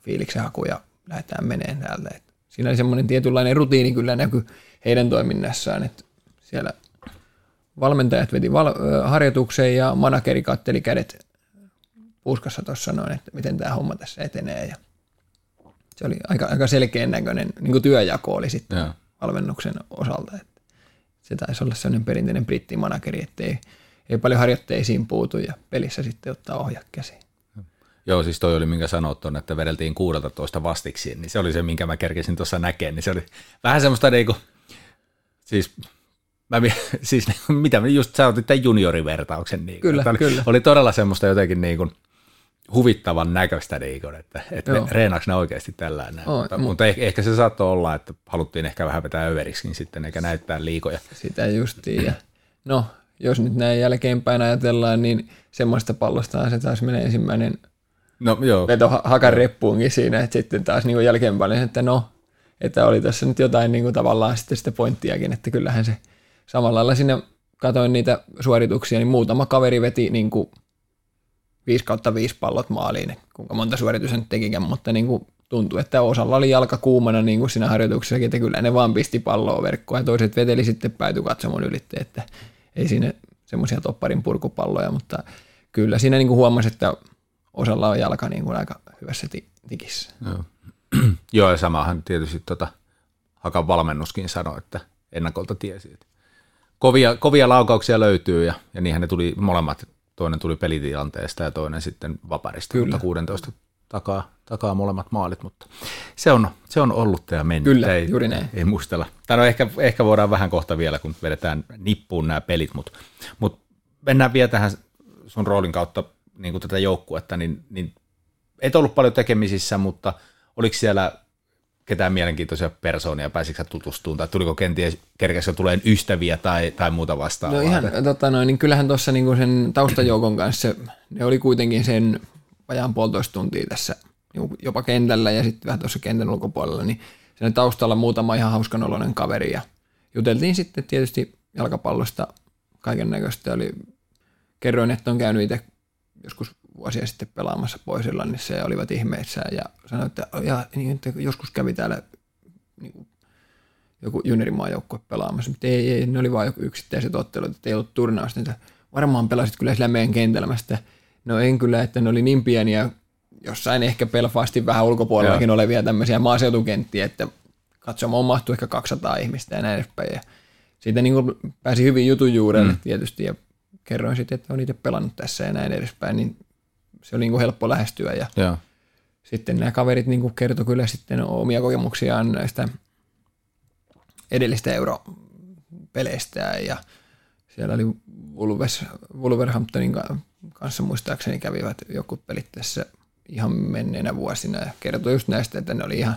Speaker 3: fiiliksen haku ja lähdetään meneen täältä. Et siinä oli semmoinen tietynlainen rutiini kyllä näky heidän toiminnassaan, että siellä valmentajat veti val- harjoitukseen ja manakeri katteli kädet puskassa tuossa noin, että miten tämä homma tässä etenee ja se oli aika, aika selkeän näköinen niin kuin työjako oli sitten ja. valmennuksen osalta. Että se taisi olla sellainen perinteinen brittimanakeri, että ei, ei paljon harjoitteisiin puutu ja pelissä sitten ottaa ohjat käsiin.
Speaker 2: Joo, siis toi oli minkä sanoit tuonne, että vedeltiin 16 vastiksi, niin se oli se, minkä mä kerkesin tuossa näkemään, niin se oli vähän semmoista niinku, siis Mä, siis mitä just sä otit tämän juniorivertauksen. Niin
Speaker 3: kyllä, oli, kyllä.
Speaker 2: Oli todella semmoista jotenkin niin kuin, huvittavan näköistä, niin kuin, että, että reenaako ne oikeasti tällainen. Oh, mutta, mutta ehkä, ehkä se saattoi olla, että haluttiin ehkä vähän vetää överiksikin sitten, eikä näyttää liikoja.
Speaker 3: Sitä justiin. Ja, no, jos nyt näin jälkeenpäin ajatellaan, niin semmoista pallosta se taas menee ensimmäinen no, joo. veto hakan reppuunkin siinä, että sitten taas niin jälkeenpäin, että no, että oli tässä nyt jotain niin kuin tavallaan sitten sitä pointtiakin, että kyllähän se samalla lailla sinne katoin niitä suorituksia, niin muutama kaveri veti niin kuin 5 kautta 5 pallot maaliin, kuinka monta suoritusta nyt tekikään, mutta niin kuin tuntui, että osalla oli jalka kuumana niin kuin siinä harjoituksessakin, että kyllä ne vaan pisti palloa verkkoon ja toiset veteli sitten pääty katsomon ylitte, että ei siinä semmoisia topparin purkupalloja, mutta kyllä siinä niin kuin huomasi, että osalla on jalka niin kuin aika hyvässä tikissä.
Speaker 2: Joo. Joo, ja samahan tietysti tota, Hakan valmennuskin sanoi, että ennakolta tiesi, että kovia, kovia laukauksia löytyy ja, ja niinhän ne tuli molemmat toinen tuli pelitilanteesta ja toinen sitten vaparista, Kyllä. mutta 16 takaa, takaa molemmat maalit, mutta se on, se on ollut ja mennyt.
Speaker 3: Kyllä, ei, juuri näin.
Speaker 2: Ei muistella. Tai no ehkä, ehkä voidaan vähän kohta vielä, kun vedetään nippuun nämä pelit, mutta, mutta mennään vielä tähän sun roolin kautta niin kuin tätä joukkuetta, niin, niin et ollut paljon tekemisissä, mutta oliko siellä ketään mielenkiintoisia persoonia, pääsitkö tutustumaan, tai tuliko kenties kerkeessä tulee ystäviä tai, tai muuta vastaavaa?
Speaker 3: No ihan, tota noin, niin kyllähän tuossa niin sen taustajoukon kanssa, ne oli kuitenkin sen vajaan puolitoista tuntia tässä niin jopa kentällä ja sitten vähän tuossa kentän ulkopuolella, niin sen taustalla muutama ihan hauskan oloinen kaveri ja juteltiin sitten tietysti jalkapallosta kaiken näköistä. Oli, kerroin, että on käynyt itse joskus vuosia sitten pelaamassa Poisillannissa ja olivat ihmeissä ja sanoi, että, ja, niin, että joskus kävi täällä niin kuin, joku juniorimaajoukko pelaamassa, mutta ei, ei, ne oli vain joku yksittäiset ottelut, että ei ollut turnausta, että varmaan pelasit kyllä sillä meidän kentällä. no en kyllä, että ne oli niin pieniä, jossain ehkä Belfastin vähän ulkopuolellakin Joo. olevia tämmöisiä maaseutukenttiä, että katsomaan mahtui ehkä 200 ihmistä ja näin edespäin. Ja siitä niin pääsi hyvin jutun juurelle mm. tietysti ja kerroin sitten, että on itse pelannut tässä ja näin edespäin, niin se oli niin kuin helppo lähestyä ja
Speaker 2: Joo.
Speaker 3: sitten nämä kaverit niin kuin kertoi kyllä sitten omia kokemuksiaan näistä edellistä europeleistä ja siellä oli Wolves, Wolverhamptonin kanssa muistaakseni kävivät joku pelit tässä ihan menneenä vuosina ja kertoi just näistä, että ne oli ihan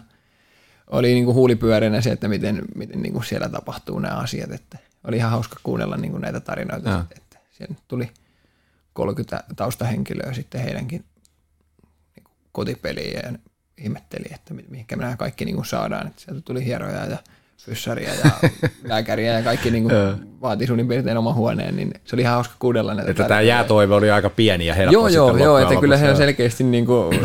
Speaker 3: oli niin kuin huulipyöränä se, että miten, miten niin kuin siellä tapahtuu nämä asiat, että oli ihan hauska kuunnella niin kuin näitä tarinoita, ja. että siellä tuli – 30 taustahenkilöä sitten heidänkin niin kotipeliin ja ihmetteli, että mihinkä me nämä kaikki niin kuin saadaan. Että sieltä tuli hieroja ja fyssaria ja lääkäriä ja kaikki niin kuin vaati suunnin piirtein oman huoneen, niin se oli ihan hauska kuudella näitä.
Speaker 2: Että tämä jäätoive oli aika pieni ja helppo
Speaker 3: Joo, joo, joo että kyllä se on selkeästi niin kuin,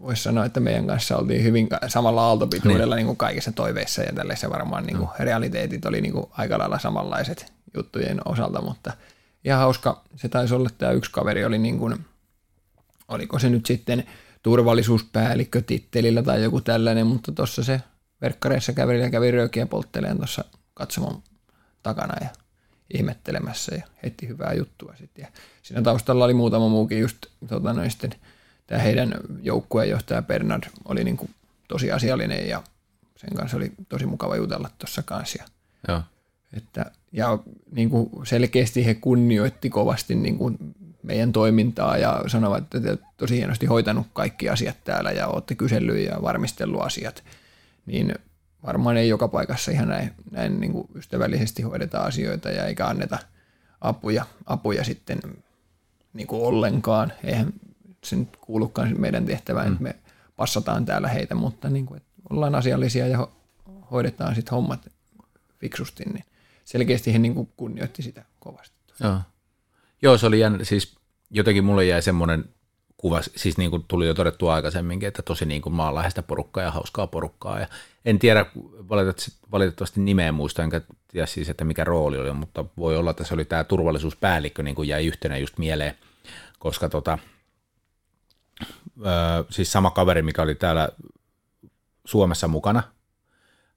Speaker 3: voisi sanoa, että meidän kanssa oltiin hyvin samalla aaltopituudella niin. niin kuin kaikissa toiveissa ja tällaisessa varmaan niin kuin realiteetit oli niin kuin aika lailla samanlaiset juttujen osalta, mutta – ihan hauska. Se taisi olla, että tämä yksi kaveri oli niin kuin, oliko se nyt sitten turvallisuuspäällikkö tittelillä tai joku tällainen, mutta tuossa se verkkareissa käveli ja kävi röökiä poltteleen tuossa katsomon takana ja ihmettelemässä ja heitti hyvää juttua sitten. Ja siinä taustalla oli muutama muukin just tota, noin sitten, tämä heidän joukkueenjohtaja Bernard oli niin kuin tosi asiallinen ja sen kanssa oli tosi mukava jutella tuossa kanssa. Ja,
Speaker 2: Joo.
Speaker 3: että, ja niin kuin selkeästi he kunnioitti kovasti niin kuin meidän toimintaa ja sanovat, että te tosi hienosti hoitanut kaikki asiat täällä ja olette kysellyt ja varmistellut asiat. Niin varmaan ei joka paikassa ihan näin, näin niin kuin ystävällisesti hoideta asioita ja eikä anneta apuja, apuja sitten niin kuin ollenkaan. Eihän se nyt kuulukaan meidän tehtävään, mm. että me passataan täällä heitä, mutta niin kuin, että ollaan asiallisia ja ho- hoidetaan sitten hommat fiksusti, niin selkeästi he niin kuin kunnioitti sitä kovasti.
Speaker 2: Joo. Joo, se oli jännä. Siis jotenkin mulle jäi semmoinen kuva, siis niin kuin tuli jo todettu aikaisemminkin, että tosi niin kuin maanläheistä porukkaa ja hauskaa porukkaa. Ja en tiedä valitettavasti, nimeä muista, enkä tiedä siis, että mikä rooli oli, mutta voi olla, että se oli tämä turvallisuuspäällikkö, niin kuin jäi yhtenä just mieleen, koska tota, öö, siis sama kaveri, mikä oli täällä Suomessa mukana,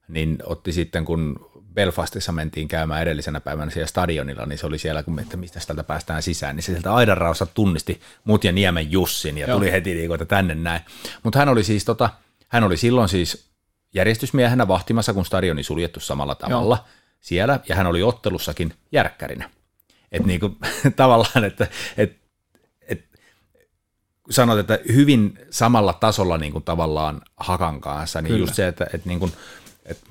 Speaker 2: niin otti sitten, kun Belfastissa mentiin käymään edellisenä päivänä siellä stadionilla, niin se oli siellä, kun että mistä täältä päästään sisään, niin se sieltä aidanraossa tunnisti mut ja Niemen Jussin ja
Speaker 3: Joo.
Speaker 2: tuli heti niin kuin, että tänne näin. Mutta hän oli siis tota, hän oli silloin siis järjestysmiehenä vahtimassa, kun stadioni suljettu samalla tavalla Joo. siellä, ja hän oli ottelussakin järkkärinä. Että niin kuin, tavallaan, että, että sanot, että hyvin samalla tasolla niin kuin tavallaan Hakan kanssa, niin
Speaker 3: Kyllä.
Speaker 2: just se, että, että, niin kuin, että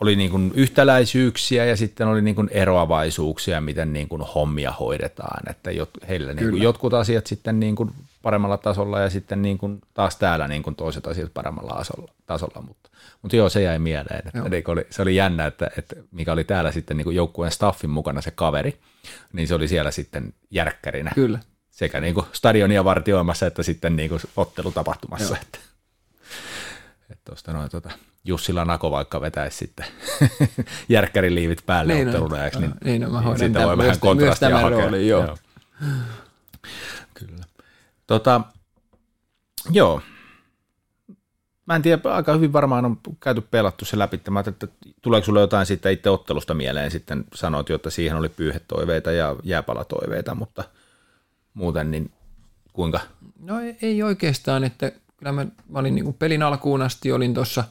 Speaker 2: oli niin kuin yhtäläisyyksiä ja sitten oli niin kuin eroavaisuuksia, miten niin kuin hommia hoidetaan, että jot, heillä niin kuin jotkut asiat sitten niin kuin paremmalla tasolla ja sitten niin kuin taas täällä niin kuin toiset asiat paremmalla tasolla, tasolla mutta, mutta joo, se jäi mieleen, että
Speaker 3: Joo.
Speaker 2: niin oli, se oli jännä, että, että mikä oli täällä sitten niin kuin joukkueen staffin mukana se kaveri, niin se oli siellä sitten järkkärinä
Speaker 3: Kyllä.
Speaker 2: sekä niin kuin stadionia vartioimassa että sitten niin kuin ottelutapahtumassa.
Speaker 3: Joo.
Speaker 2: Että tuosta noin tuota, Jussila Nako vaikka vetäisi sitten järkkärin liivit päälle
Speaker 3: Niin on.
Speaker 2: otteluneeksi, niin,
Speaker 3: Niin on, mä hoidan
Speaker 2: siitä voi
Speaker 3: myös-
Speaker 2: vähän
Speaker 3: myös
Speaker 2: kontrastia
Speaker 3: tämän
Speaker 2: hakea.
Speaker 3: roolin, joo.
Speaker 2: Kyllä. Tota, joo. Mä en tiedä, aika hyvin varmaan on käyty pelattu se läpi. Mä että tuleeko sulle jotain siitä itse ottelusta mieleen, sitten sanoit jo, että siihen oli pyyhetoiveita ja jääpalatoiveita, mutta muuten niin kuinka?
Speaker 3: No ei, ei oikeastaan, että kyllä mä, mä olin niin pelin alkuun asti, olin tuossa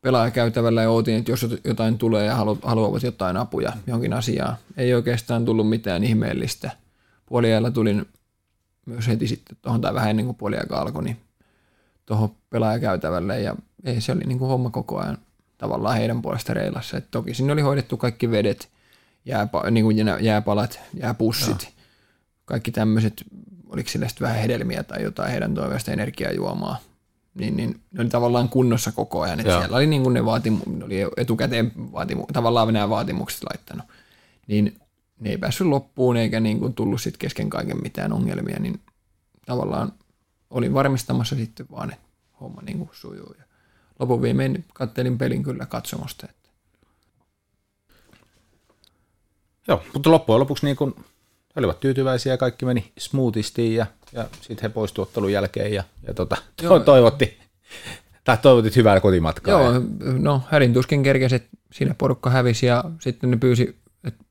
Speaker 3: pelaajakäytävällä ja ootin, että jos jotain tulee ja halu, haluavat jotain apuja johonkin asiaan. Ei oikeastaan tullut mitään ihmeellistä. Puoliajalla tulin myös heti sitten tuohon tai vähän ennen kuin puoliaika alkoi, niin tuohon pelaajakäytävälle ja ei, se oli niin kuin homma koko ajan tavallaan heidän puolesta reilassa. Et toki sinne oli hoidettu kaikki vedet, jääpa, niin kuin jää- jääpalat, jääpussit, kaikki tämmöiset, oliko sitten vähän hedelmiä tai jotain heidän toiveesta energiajuomaa, niin, niin ne oli tavallaan kunnossa koko ajan. Et
Speaker 2: Joo.
Speaker 3: siellä oli niin kuin ne vaatimu, ne oli etukäteen vaatimu, tavallaan nämä vaatimukset laittanut. Niin ne ei päässyt loppuun eikä niin kuin tullut sit kesken kaiken mitään ongelmia, niin tavallaan olin varmistamassa sitten vaan, että homma niin kuin sujuu. Ja lopun viimein kattelin pelin kyllä katsomosta. Että
Speaker 2: Joo, mutta loppujen lopuksi niin kun he olivat tyytyväisiä ja kaikki meni smoothisti ja, ja sitten he poistuivat ottelun jälkeen ja, ja tota,
Speaker 3: Joo.
Speaker 2: to, toivotti, tai toivotit hyvää kotimatkaa.
Speaker 3: Joo,
Speaker 2: Ja,
Speaker 3: no hädin tuskin kerkesi, että siinä porukka hävisi ja sitten ne pyysi, että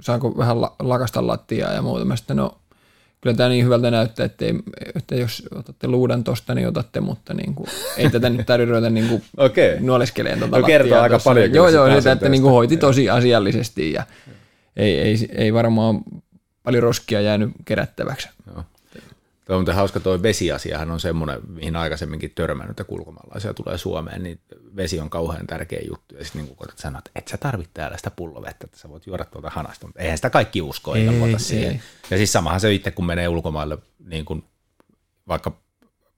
Speaker 3: saanko vähän la- lakasta lattiaa ja muuta. Mä sitten, no kyllä tämä niin hyvältä näyttää, että, ei, että jos otatte luudan tosta, niin otatte, mutta niin kuin, ei tätä nyt tarvitse ruveta niin kuin
Speaker 2: Okei.
Speaker 3: nuoleskeleen tuota
Speaker 2: No kertoo aika
Speaker 3: tossa.
Speaker 2: paljon
Speaker 3: Joo, joo, sitä, että
Speaker 2: asenteesta.
Speaker 3: niin kuin hoiti tosi asiallisesti ja ei, ei, ei varmaan paljon roskia jäänyt kerättäväksi.
Speaker 2: Joo. Tuo on hauska, tuo vesiasiahan on semmoinen, mihin aikaisemminkin törmännyt, että kun ulkomaalaisia tulee Suomeen, niin vesi on kauhean tärkeä juttu. Ja sitten niin koetat sanoa, että et sä tarvit täällä sitä pullovettä, että sä voit juoda tuolta hanasta, mutta eihän sitä kaikki usko eikä
Speaker 3: Ei,
Speaker 2: luota siihen.
Speaker 3: ei.
Speaker 2: Ja siis samahan se itse, kun menee ulkomaille, niin kun vaikka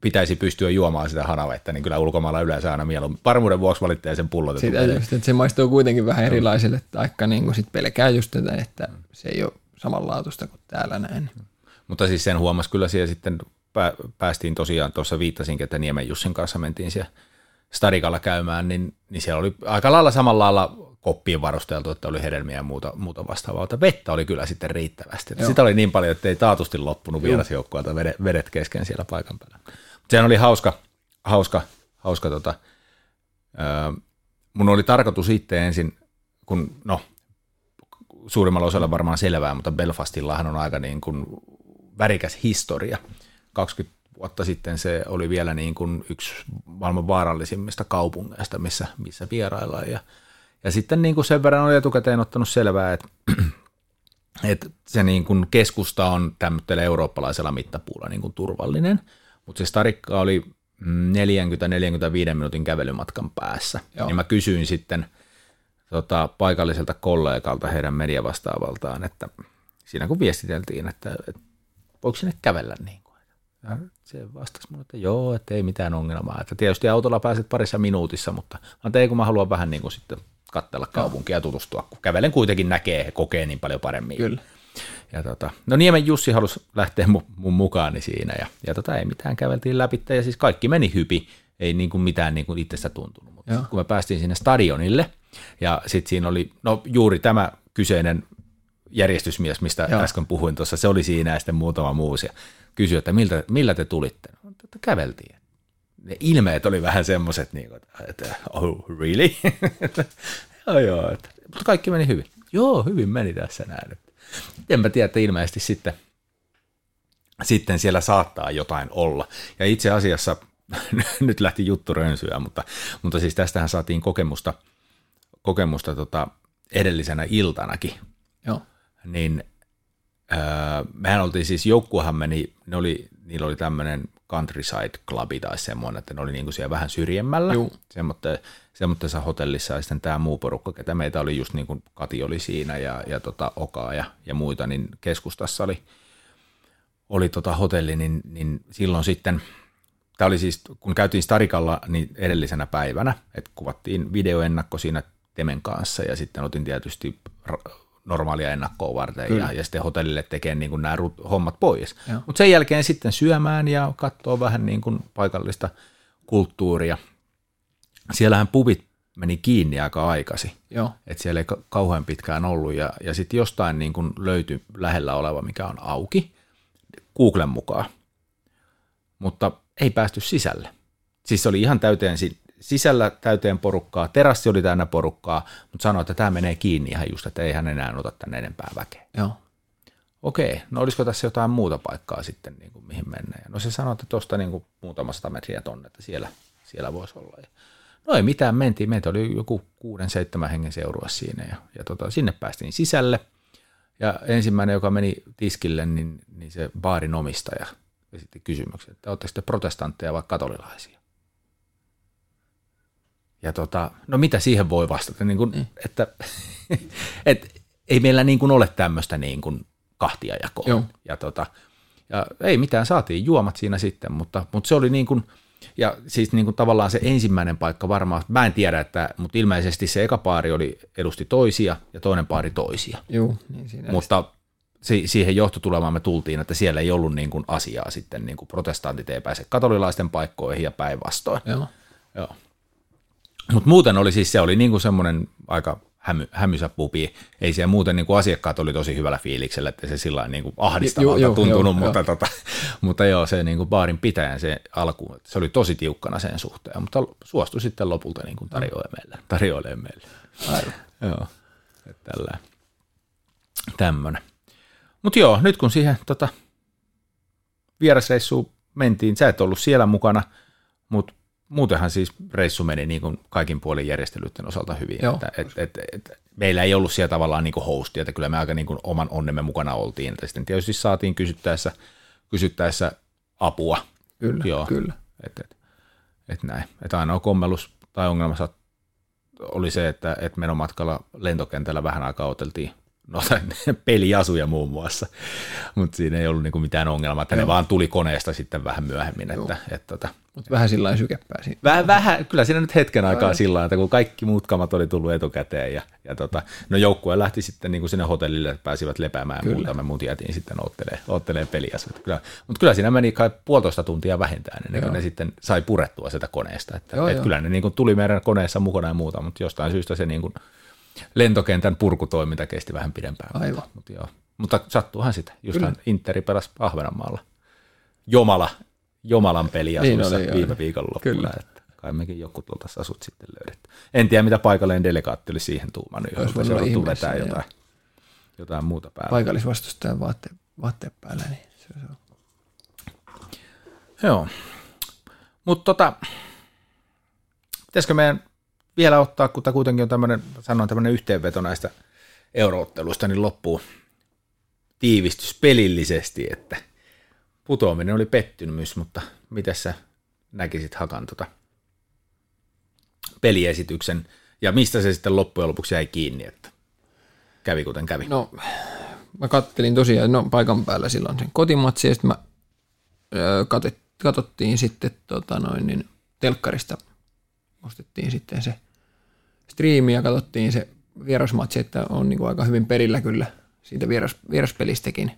Speaker 2: pitäisi pystyä juomaan sitä hanavettä, niin kyllä ulkomailla yleensä aina mieluummin varmuuden vuoksi valitsee sen pullotetun
Speaker 3: Sitä just, että se maistuu kuitenkin vähän erilaiselle, taikka niin kuin sit pelkää just tätä, että se ei ole samanlaatuista kuin täällä näin.
Speaker 2: Mutta siis sen huomasi kyllä siellä sitten, pää- päästiin tosiaan, tuossa viittasinkin, että Niemen Jussin kanssa mentiin siellä Stadikalla käymään, niin, niin siellä oli aika lailla samalla lailla koppiin varusteltu, että oli hedelmiä ja muuta, muuta vastaavaa, mutta vettä oli kyllä sitten riittävästi. Sitä oli niin paljon, että ei taatusti loppunut vierasjoukkueelta vedet, vedet kesken siellä paikan päällä. Sehän oli hauska, hauska, hauska tota, ää, mun oli tarkoitus itse ensin, kun no, suurimmalla osalla varmaan selvää, mutta Belfastillahan on aika niin kuin värikäs historia. 20 vuotta sitten se oli vielä niin kuin yksi maailman vaarallisimmista kaupungeista, missä, missä vieraillaan. Ja, ja sitten niin kuin sen verran oli etukäteen ottanut selvää, että, että se niin kuin keskusta on tämmöisellä eurooppalaisella mittapuulla niin kuin turvallinen, mutta se Starikka oli 40-45 minuutin kävelymatkan päässä. Joo. Niin mä kysyin sitten tota, paikalliselta kollegalta heidän mediavastaavaltaan, että siinä kun viestiteltiin, että, että voiko sinne kävellä niin kuin. Ja se vastasi mulle, että joo, että ei mitään ongelmaa. Että tietysti autolla pääset parissa minuutissa, mutta mä tein, kun mä haluan vähän niin kuin sitten katsella kaupunkia ja tutustua, kun kävelen kuitenkin näkee ja kokee niin paljon paremmin.
Speaker 3: Kyllä.
Speaker 2: Ja tota, no Niemen Jussi halusi lähteä mun, mun mukaani siinä ja, ja tota, ei mitään, käveltiin läpi ja siis kaikki meni hypi, ei niin kuin mitään niin kuin itsestä tuntunut. Mutta kun me päästiin sinne stadionille ja sitten siinä oli, no juuri tämä kyseinen järjestysmies, mistä Joo. äsken puhuin tuossa, se oli siinä ja sitten muutama muu ja kysyi, että miltä, millä te tulitte? No, että käveltiin. Ne ilmeet oli vähän semmoiset, niin kuin, että oh really? joo, joo, että, mutta kaikki meni hyvin. Joo, hyvin meni tässä näin. En mä tiedä, että ilmeisesti sitten, sitten siellä saattaa jotain olla. Ja itse asiassa, nyt lähti juttu rönsyä, mutta, mutta siis tästähän saatiin kokemusta, kokemusta tota edellisenä iltanakin.
Speaker 3: Joo.
Speaker 2: Niin öö, mehän oltiin siis, joukkuahan meni, ne oli, niillä oli tämmöinen countryside clubi tai semmoinen, että ne oli niinku siellä vähän syrjemmällä, semmoisessa hotellissa ja sitten tämä muu porukka, ketä meitä oli just niin kuin Kati oli siinä ja, ja tota Okaa ja, ja muita, niin keskustassa oli, oli tota hotelli, niin, niin silloin sitten, tämä oli siis, kun käytiin Starikalla niin edellisenä päivänä, että kuvattiin videoennakko siinä Temen kanssa ja sitten otin tietysti normaalia ennakkoa varten ja, ja sitten hotellille tekee niin kuin nämä hommat pois. Mutta sen jälkeen sitten syömään ja katsoo vähän niin kuin paikallista kulttuuria. Siellähän pubit meni kiinni aika aikasi.
Speaker 3: Joo.
Speaker 2: Että siellä ei kauhean pitkään ollut ja, ja sitten jostain niin kuin löytyi lähellä oleva, mikä on auki, Googlen mukaan. Mutta ei päästy sisälle. Siis se oli ihan täyteen sisällä täyteen porukkaa, terassi oli täynnä porukkaa, mutta sanoi, että tämä menee kiinni ihan just, että ei hän enää ota tänne enempää väkeä.
Speaker 3: Joo.
Speaker 2: Okei, no olisiko tässä jotain muuta paikkaa sitten, niin kuin, mihin mennä? Ja no se sanoi, että tuosta niin kuin muutama sata metriä tonne, että siellä, siellä voisi olla. Ja no ei mitään, mentiin. Meitä oli joku kuuden, seitsemän hengen seurua siinä ja, ja tota, sinne päästiin sisälle. Ja ensimmäinen, joka meni tiskille, niin, niin se baarin omistaja esitti kysymyksen, että oletteko te protestantteja vai katolilaisia? Ja tota, no mitä siihen voi vastata, niin kuin, mm. että et, ei meillä niin kuin ole tämmöistä niin kuin kahtiajakoa. Joo. Ja, tota, ja ei mitään, saatiin juomat siinä sitten, mutta, mutta se oli niin kuin, ja siis niin kuin tavallaan se ensimmäinen paikka varmaan, mä en tiedä, että, mutta ilmeisesti se eka paari oli, edusti toisia ja toinen paari toisia.
Speaker 3: Joo, niin siinä
Speaker 2: mutta si- siihen johtotulemaan me tultiin, että siellä ei ollut niin kuin asiaa sitten, niin kuin protestantit ei pääse katolilaisten paikkoihin ja päinvastoin.
Speaker 3: Joo.
Speaker 2: Joo. Mutta muuten oli siis, se oli niinku semmoinen aika hämy, hämysä pupi. Ei siellä muuten niinku asiakkaat oli tosi hyvällä fiiliksellä, että se sillä niinku ahdistavalta joo, tuntunut, joo, mutta, joo. Tota, mutta joo, se niinku baarin pitäjän se alku, se oli tosi tiukkana sen suhteen, mutta suostui sitten lopulta niinku tarjoilemaan meille. Tarjoilemaan meille.
Speaker 3: Aivan.
Speaker 2: joo, että tällä tämmöinen. Mutta joo, nyt kun siihen tota, vierasreissuun mentiin, sä et ollut siellä mukana, mutta muutenhan siis reissu meni niin kuin kaikin puolin järjestelyiden osalta hyvin. Joo. Että, et, et, et, meillä ei ollut siellä tavallaan niin kuin hostia, että kyllä me aika niin kuin oman onnemme mukana oltiin. Että sitten tietysti saatiin kysyttäessä, kysyttäessä apua.
Speaker 3: Kyllä, Joo. kyllä.
Speaker 2: Et, et, et näin. Että ainoa kommellus tai ongelma oli se, että, että menomatkalla lentokentällä vähän aikaa oteltiin no, peliasuja muun muassa, mutta siinä ei ollut niinku mitään ongelmaa, että Joo. ne vaan tuli koneesta sitten vähän myöhemmin. Että, että, että, tota,
Speaker 3: Mut vähän sillä sykeppää siinä.
Speaker 2: Vähän, vähän, kyllä siinä nyt hetken aikaa sillä että kun kaikki muut kamat oli tullut etukäteen ja, ja tota, no joukkue lähti sitten niin kuin sinne hotellille, että pääsivät lepäämään kyllä. muuta, me muut jäätiin sitten ottelemaan, ottelemaan peliasut. Kyllä, mutta kyllä siinä meni kai puolitoista tuntia vähintään ennen kuin ne sitten sai purettua sitä koneesta. Että, joo, että kyllä ne niin kuin tuli meidän koneessa mukana ja muuta, mutta jostain syystä se niin kuin lentokentän purkutoiminta kesti vähän pidempään.
Speaker 3: Aivan.
Speaker 2: Mutta, joo. mutta sattuuhan sitä. Just Interi pelasi Ahvenanmaalla. Jomala Jomalan peliasuissa
Speaker 3: Niin oli,
Speaker 2: viime
Speaker 3: joo.
Speaker 2: viikonloppuna.
Speaker 3: Kyllä.
Speaker 2: Että kai mekin joku tuolta asut sitten löydetty. En tiedä, mitä paikallinen delegaatti oli siihen tuumannut, jos se
Speaker 3: ihmeessä,
Speaker 2: vetää jotain, jotain muuta päälle.
Speaker 3: Paikallisvastustajan vaatte, vaatteet päällä, niin se, on.
Speaker 2: Joo. Mutta tota, pitäisikö meidän vielä ottaa, kun tämä kuitenkin on tämmöinen, sanoin tämmöinen yhteenveto näistä eurootteluista, niin loppuu tiivistys pelillisesti, että putoaminen oli pettymys, mutta miten sä näkisit Hakan tota peliesityksen ja mistä se sitten loppujen lopuksi jäi kiinni, että kävi kuten kävi.
Speaker 3: No, mä kattelin tosiaan no, paikan päällä silloin sen kotimatsi, ja sitten mä öö, katet, katsottiin sitten tota noin, niin telkkarista, ostettiin sitten se striimi ja katsottiin se vierasmatsi, että on niin kuin aika hyvin perillä kyllä siitä vieras, vieraspelistäkin.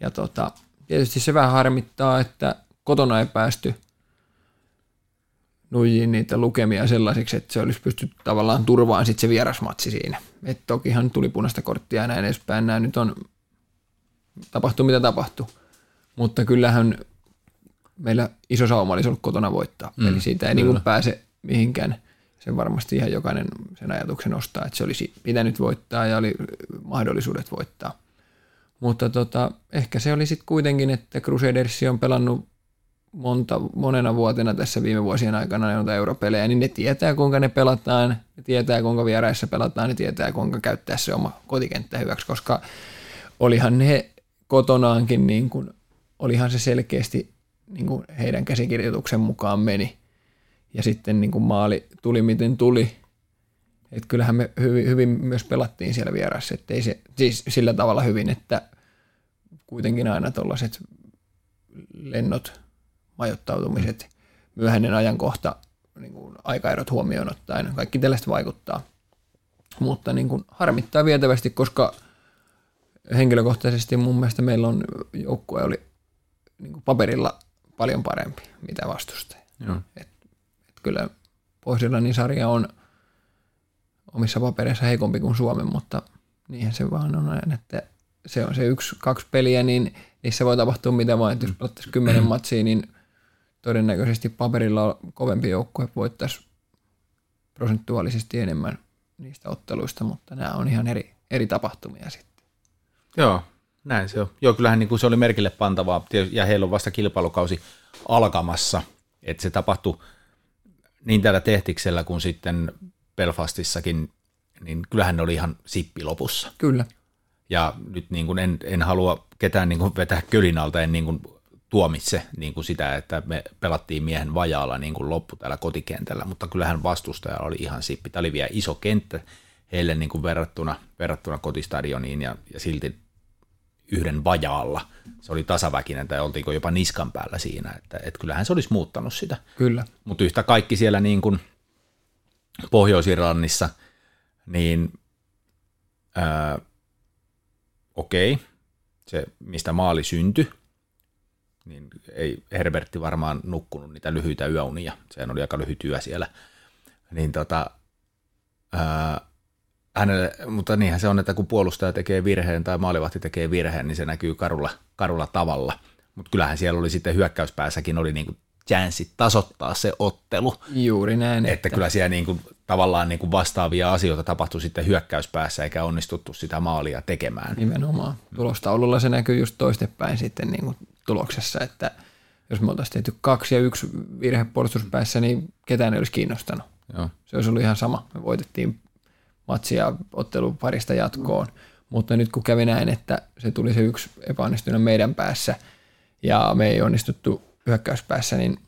Speaker 3: Ja tota, tietysti se vähän harmittaa, että kotona ei päästy nuijiin niitä lukemia sellaisiksi, että se olisi pystytty tavallaan turvaan sitten se vierasmatsi siinä. Et tokihan tuli punaista korttia ja näin edespäin. Nämä nyt on, tapahtuu mitä tapahtuu. Mutta kyllähän meillä iso sauma olisi ollut kotona voittaa. Mm, Eli siitä ei niin pääse mihinkään. Sen varmasti ihan jokainen sen ajatuksen ostaa, että se olisi pitänyt voittaa ja oli mahdollisuudet voittaa. Mutta tota, ehkä se oli sitten kuitenkin, että Crusaders on pelannut monta, monena vuotena tässä viime vuosien aikana noita europelejä, niin ne tietää kuinka ne pelataan, ne tietää kuinka vieraissa pelataan, ne tietää kuinka käyttää se oma kotikenttä hyväksi, koska olihan ne kotonaankin, niin kuin, olihan se selkeästi niin kuin heidän käsikirjoituksen mukaan meni. Ja sitten niin kuin maali tuli miten tuli. Että kyllähän me hyvin, hyvin myös pelattiin siellä vieressä, ettei se, siis sillä tavalla hyvin, että kuitenkin aina tuollaiset lennot, majoittautumiset, myöhäinen ajankohta, niin kuin aikaerot huomioon ottaen, kaikki tällaista vaikuttaa. Mutta niin kuin harmittaa vietävästi, koska henkilökohtaisesti mun mielestä meillä on joukkue oli niin kuin paperilla paljon parempi, mitä vastustaja.
Speaker 2: Joo.
Speaker 3: Et, et kyllä Pohjois-Irlannin sarja on omissa papereissa heikompi kuin Suomen, mutta niinhän se vaan on että se on se yksi, kaksi peliä, niin niissä voi tapahtua mitä vaan, että jos pelattaisiin kymmenen matsia, niin todennäköisesti paperilla kovempi joukkue voittaisi prosentuaalisesti enemmän niistä otteluista, mutta nämä on ihan eri, eri tapahtumia sitten.
Speaker 2: Joo, näin se on. Joo, kyllähän niin kuin se oli merkille pantavaa, ja heillä on vasta kilpailukausi alkamassa, että se tapahtui niin täällä Tehtiksellä kuin sitten Belfastissakin, niin kyllähän ne oli ihan sippi lopussa.
Speaker 3: Kyllä.
Speaker 2: Ja nyt niin kuin en, en halua ketään niin kuin vetää kölin alta, en niin kuin tuomitse niin kuin sitä, että me pelattiin miehen vajaalla niin kuin loppu täällä kotikentällä, mutta kyllähän vastustaja oli ihan sippi. Tämä oli vielä iso kenttä heille niin kuin verrattuna, verrattuna kotistadioniin ja, ja silti yhden vajaalla. Se oli tasaväkinen tai oltiinko jopa niskan päällä siinä, että, että kyllähän se olisi muuttanut sitä.
Speaker 3: Kyllä.
Speaker 2: Mutta yhtä kaikki siellä niin kuin Pohjois-Irlannissa, niin ää, okei, se mistä maali syntyi, niin ei Herbertti varmaan nukkunut niitä lyhyitä yöunia, sehän oli aika lyhyt yö siellä, niin tota, ää, hänelle, mutta niinhän se on, että kun puolustaja tekee virheen tai maalivahti tekee virheen, niin se näkyy karulla, karulla tavalla. Mutta kyllähän siellä oli sitten hyökkäyspäässäkin oli niinku chanssit tasoittaa se ottelu.
Speaker 3: Juuri näin.
Speaker 2: Että kyllä siellä niinku, tavallaan niinku vastaavia asioita tapahtui sitten hyökkäyspäässä eikä onnistuttu sitä maalia tekemään.
Speaker 3: Nimenomaan. Tulostaululla se näkyy just toistepäin sitten niin kuin tuloksessa, että jos me oltaisiin tehty kaksi ja yksi virhe puolustuspäässä, niin ketään ei olisi kiinnostanut.
Speaker 2: Joo.
Speaker 3: Se olisi ollut ihan sama. Me voitettiin matsia ottelu parista jatkoon, mutta nyt kun kävi näin, että se tuli se yksi epäonnistunut meidän päässä ja me ei onnistuttu hyökkäyspäässä, niin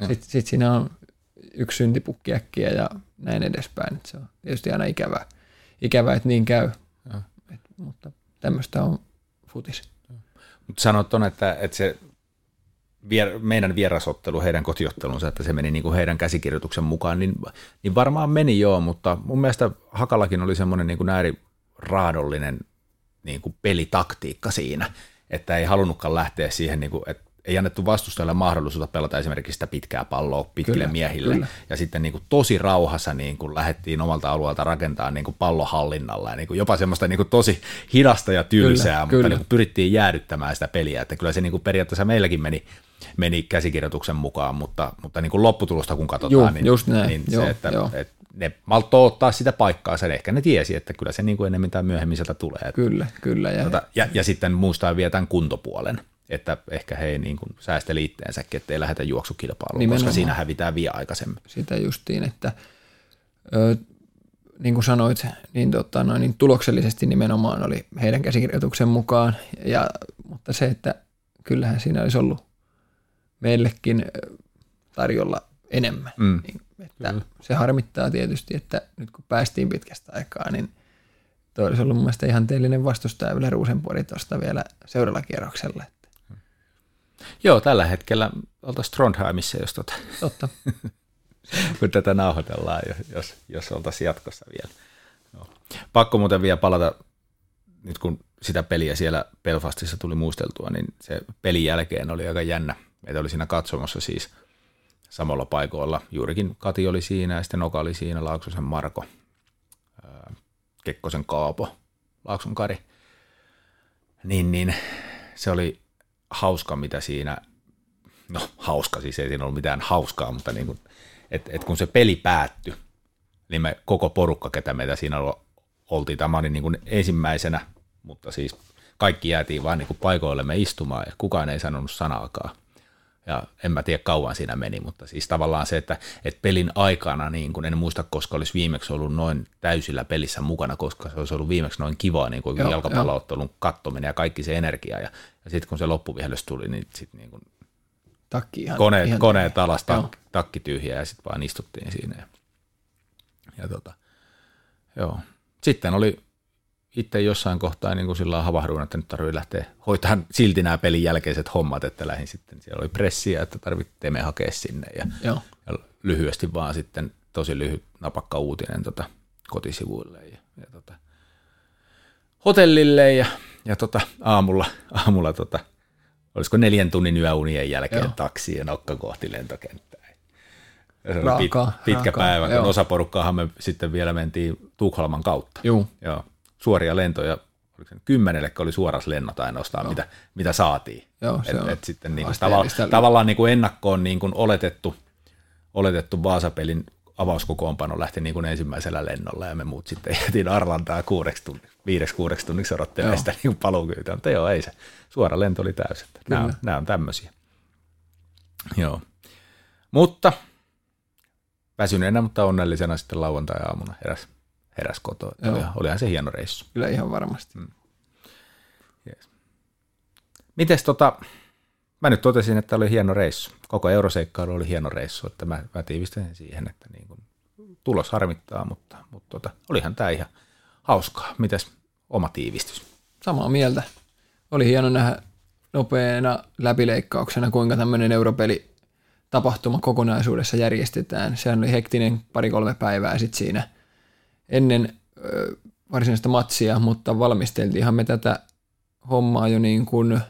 Speaker 3: sitten sit siinä on yksi syntipukki äkkiä ja näin edespäin. Et se on tietysti aina ikävää, ikävää että niin käy, Et, mutta tämmöistä on futis.
Speaker 2: Mutta sanot on, että, että se vier, meidän vierasottelu, heidän kotiottelunsa, että se meni niin kuin heidän käsikirjoituksen mukaan, niin, niin varmaan meni joo, mutta mun mielestä Hakallakin oli semmoinen niin kuin ääriraadollinen niin kuin pelitaktiikka siinä, että ei halunnutkaan lähteä siihen, niin kuin, että, ei annettu vastustajalle mahdollisuutta pelata esimerkiksi sitä pitkää palloa pitkille
Speaker 3: Kyllä,
Speaker 2: miehille.
Speaker 3: kyllä.
Speaker 2: Ja sitten niin kuin tosi rauhassa niin kuin lähdettiin omalta alueelta rakentaa niin kuin pallohallinnalla. Ja niin kuin jopa semmoista niin kuin tosi hidasta ja tylsää,
Speaker 3: Kyllä,
Speaker 2: mutta
Speaker 3: kyllä.
Speaker 2: niin kuin pyrittiin jäädyttämään sitä peliä. Että kyllä se niin kuin periaatteessa meilläkin meni, meni käsikirjoituksen mukaan, mutta, mutta niin kuin lopputulosta kun katsotaan,
Speaker 3: Juu,
Speaker 2: niin,
Speaker 3: just näin.
Speaker 2: niin
Speaker 3: Joo,
Speaker 2: se, että, että ne malttoi ottaa sitä paikkaa, sen ehkä ne tiesi, että kyllä se niin kuin ennemmin tai myöhemmin sieltä tulee.
Speaker 3: Kyllä, kyllä. Ja,
Speaker 2: Tota, ja, ja sitten muistaa vielä tämän kuntopuolen, että ehkä he niin kuin säästeli itteensäkin, ettei lähetä juoksukilpailuun,
Speaker 3: Nimenomaan.
Speaker 2: koska siinä hävitään vielä aikaisemmin.
Speaker 3: sitä justiin, että ö, niin kuin sanoit, niin, tota, noin, niin tuloksellisesti nimenomaan oli heidän käsikirjoituksen mukaan, ja, mutta se, että kyllähän siinä olisi ollut meillekin tarjolla enemmän.
Speaker 2: Mm.
Speaker 3: Niin, että se harmittaa tietysti, että nyt kun päästiin pitkästä aikaa, niin toi olisi ollut mun mielestä ihan teellinen vastustaja Yle Rosenborg tuosta vielä seuraavalla kierroksella.
Speaker 2: Joo, tällä hetkellä oltaisiin Trondheimissa, jos tota,
Speaker 3: totta.
Speaker 2: kun tätä nauhoitellaan, jos, jos, oltaisiin jatkossa vielä. Joo. Pakko muuten vielä palata, nyt kun sitä peliä siellä Belfastissa tuli muisteltua, niin se pelin jälkeen oli aika jännä. Meitä oli siinä katsomossa siis samalla paikoilla. Juurikin Kati oli siinä ja sitten Noka oli siinä, Laaksosen Marko, Kekkosen Kaapo, Laakson Kari. Niin, niin se oli hauska, mitä siinä no hauska, siis ei siinä ollut mitään hauskaa, mutta niin kuin, et, et kun se peli päättyi, niin me koko porukka, ketä meitä siinä ol- oltiin, tämä oli niin kuin ensimmäisenä, mutta siis kaikki jäätiin vaan niin kuin paikoillemme istumaan ja kukaan ei sanonut sanaakaan. Ja en mä tiedä kauan siinä meni, mutta siis tavallaan se, että, että pelin aikana, niin kun en muista, koska olisi viimeksi ollut noin täysillä pelissä mukana, koska se olisi ollut viimeksi noin kivaa niin kuin jalkapalloottelun kattominen ja kaikki se energia. Ja, ja sitten kun se loppuvihellys tuli, niin sitten niin kuin
Speaker 3: Takki ihan,
Speaker 2: koneet,
Speaker 3: ihan
Speaker 2: koneet alas, tak, takki tyhjä ja sitten vaan istuttiin siinä. Ja, ja tota, joo. Sitten oli itse jossain kohtaa niin kuin sillä havahduin, että nyt tarvii lähteä hoitamaan silti nämä pelin jälkeiset hommat, että lähdin sitten, siellä oli pressiä, että tarvittiin me hakea sinne ja,
Speaker 3: Joo.
Speaker 2: ja lyhyesti vaan sitten tosi lyhyt napakka uutinen tota, kotisivuille ja, ja tota, hotellille ja, ja tota, aamulla, aamulla tota, olisiko neljän tunnin yöunien jälkeen
Speaker 3: Joo.
Speaker 2: taksi ja nokka kohti lentokenttää. Ja se oli
Speaker 3: Raakaa,
Speaker 2: pit, pitkä
Speaker 3: raakaa,
Speaker 2: päivä, kun
Speaker 3: joo.
Speaker 2: osa porukkaahan me sitten vielä mentiin Tukholman kautta.
Speaker 3: Juu.
Speaker 2: Joo, suoria lentoja, oliko se nyt kymmenelle, oli suoras lennot ainoastaan, mitä, mitä saatiin.
Speaker 3: Joo, se
Speaker 2: et, et sitten niin kuin tavalla, tavallaan niin kuin ennakkoon niin kuin oletettu, oletettu Vaasapelin avauskokoonpano lähti niin kuin ensimmäisellä lennolla ja me muut sitten jätiin Arlantaa kuudeksi tunniksi, viideksi kuudeksi tunniksi odottelemaan sitä niin paluukyytä, mutta joo, ei se, suora lento oli täysin. Nämä, on- nämä on tämmöisiä. Joo. Mutta väsyneenä, mutta onnellisena sitten lauantai-aamuna heräs, heräs kotoa.
Speaker 3: Joo.
Speaker 2: Oli, olihan se hieno reissu.
Speaker 3: Kyllä ihan varmasti.
Speaker 2: Mm. Mites tota, mä nyt totesin, että oli hieno reissu. Koko euroseikkailu oli hieno reissu, että mä, mä tiivistän sen siihen, että niin kun, tulos harmittaa, mutta, mutta tota, olihan tämä ihan hauskaa. Mitäs oma tiivistys?
Speaker 3: Samaa mieltä. Oli hieno nähdä nopeana läpileikkauksena, kuinka tämmöinen europeli tapahtuma kokonaisuudessa järjestetään. Sehän oli hektinen pari-kolme päivää sitten siinä ennen ö, varsinaista matsia, mutta valmisteltiinhan me tätä hommaa jo niin kuin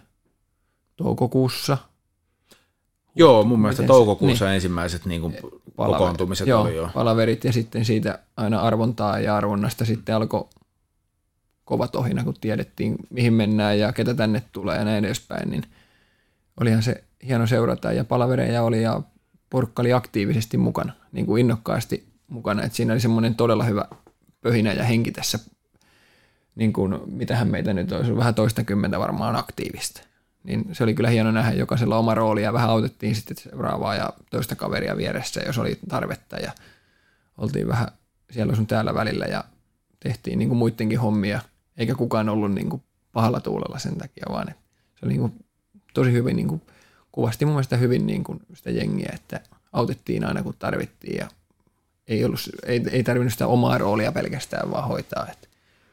Speaker 3: toukokuussa.
Speaker 2: Joo, mun mielestä
Speaker 3: Miten se-
Speaker 2: toukokuussa niin. ensimmäiset niin kuin
Speaker 3: Palaver-
Speaker 2: kokoontumiset
Speaker 3: joo,
Speaker 2: oli jo.
Speaker 3: palaverit ja sitten siitä aina arvontaa ja arvonnasta sitten alkoi kova tohina, kun tiedettiin mihin mennään ja ketä tänne tulee ja näin edespäin, niin olihan se hieno seurata ja palavereja oli ja porukka oli aktiivisesti mukana, niin kuin innokkaasti mukana, että siinä oli semmoinen todella hyvä pöhinä ja henki tässä, niin kuin mitähän meitä nyt olisi, vähän toista kymmentä varmaan aktiivista. Niin se oli kyllä hieno nähdä jokaisella oma rooli ja vähän autettiin sitten seuraavaa ja toista kaveria vieressä, jos oli tarvetta ja oltiin vähän siellä sun täällä välillä ja tehtiin niin kuin muidenkin hommia, eikä kukaan ollut niin kuin pahalla tuulella sen takia, vaan se oli niin kuin tosi hyvin, niin kuin, kuvasti mun mielestä hyvin niin kuin sitä jengiä, että autettiin aina kun tarvittiin ja ei, ollut, ei, ei tarvinnut sitä omaa roolia pelkästään vaan hoitaa, että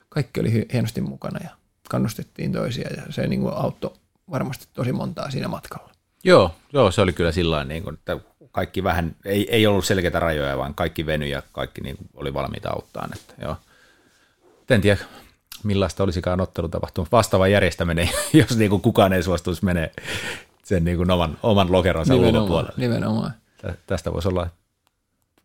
Speaker 3: kaikki oli hienosti mukana ja kannustettiin toisia ja se niin kuin auttoi varmasti tosi montaa siinä matkalla.
Speaker 2: Joo, joo, se oli kyllä sillä niin kuin, että kaikki vähän, ei, ei ollut selkeitä rajoja, vaan kaikki venyi ja kaikki niin kuin, oli valmiita auttaa. Että, joo. En tiedä, millaista olisikaan ottelu tapahtunut. Vastaava järjestäminen, jos niin kuin kukaan ei suostuisi menee sen niin kuin oman, oman lokeronsa
Speaker 3: Nimenomaan,
Speaker 2: ulkopuolelle.
Speaker 3: nimenomaan.
Speaker 2: Tä- Tästä voisi olla,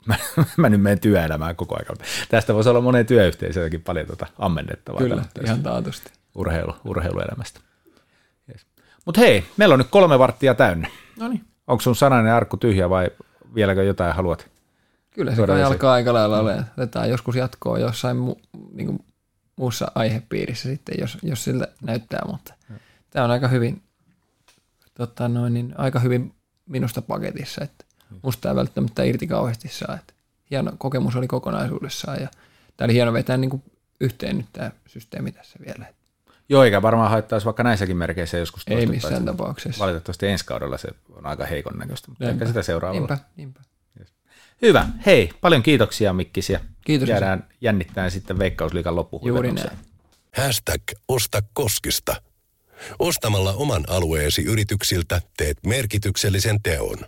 Speaker 2: mä, mä nyt menen työelämään koko ajan. Tästä voisi olla moneen työyhteisöönkin paljon tuota ammennettavaa.
Speaker 3: Kyllä, ihan taatusti.
Speaker 2: urheilu, urheiluelämästä. Yes. Mutta hei, meillä on nyt kolme varttia täynnä.
Speaker 3: No niin.
Speaker 2: Onko sun sananen arkku tyhjä vai vieläkö jotain haluat?
Speaker 3: Kyllä se kai alkaa aika lailla olemaan. Otetaan joskus jatkoa jossain mu, niin kuin muussa aihepiirissä sitten, jos, jos siltä näyttää, mutta tämä on aika hyvin, tota noin, niin aika hyvin minusta paketissa, että musta ei välttämättä irti kauheasti saa, että hieno kokemus oli kokonaisuudessaan ja tämä oli hieno vetää niin kuin yhteen nyt tämä systeemi tässä vielä.
Speaker 2: Joo, eikä varmaan haittaisi vaikka näissäkin merkeissä joskus
Speaker 3: Ei missään tapauksessa.
Speaker 2: Valitettavasti ensi kaudella se on aika heikon näköistä, mutta
Speaker 3: Niinpä.
Speaker 2: ehkä sitä seuraavalla.
Speaker 3: Niinpä, niinpä.
Speaker 2: Hyvä. Hei, paljon kiitoksia Mikkisiä.
Speaker 3: Kiitos.
Speaker 2: Jäädään jännittämään sitten Veikkausliikan loppuhuipennukseen.
Speaker 3: Juuri näin.
Speaker 4: Hashtag Osta Koskista. Ostamalla oman alueesi yrityksiltä teet merkityksellisen teon.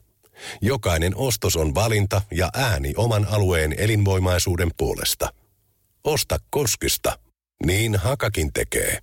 Speaker 4: Jokainen ostos on valinta ja ääni oman alueen elinvoimaisuuden puolesta. Osta Koskista. Niin Hakakin tekee.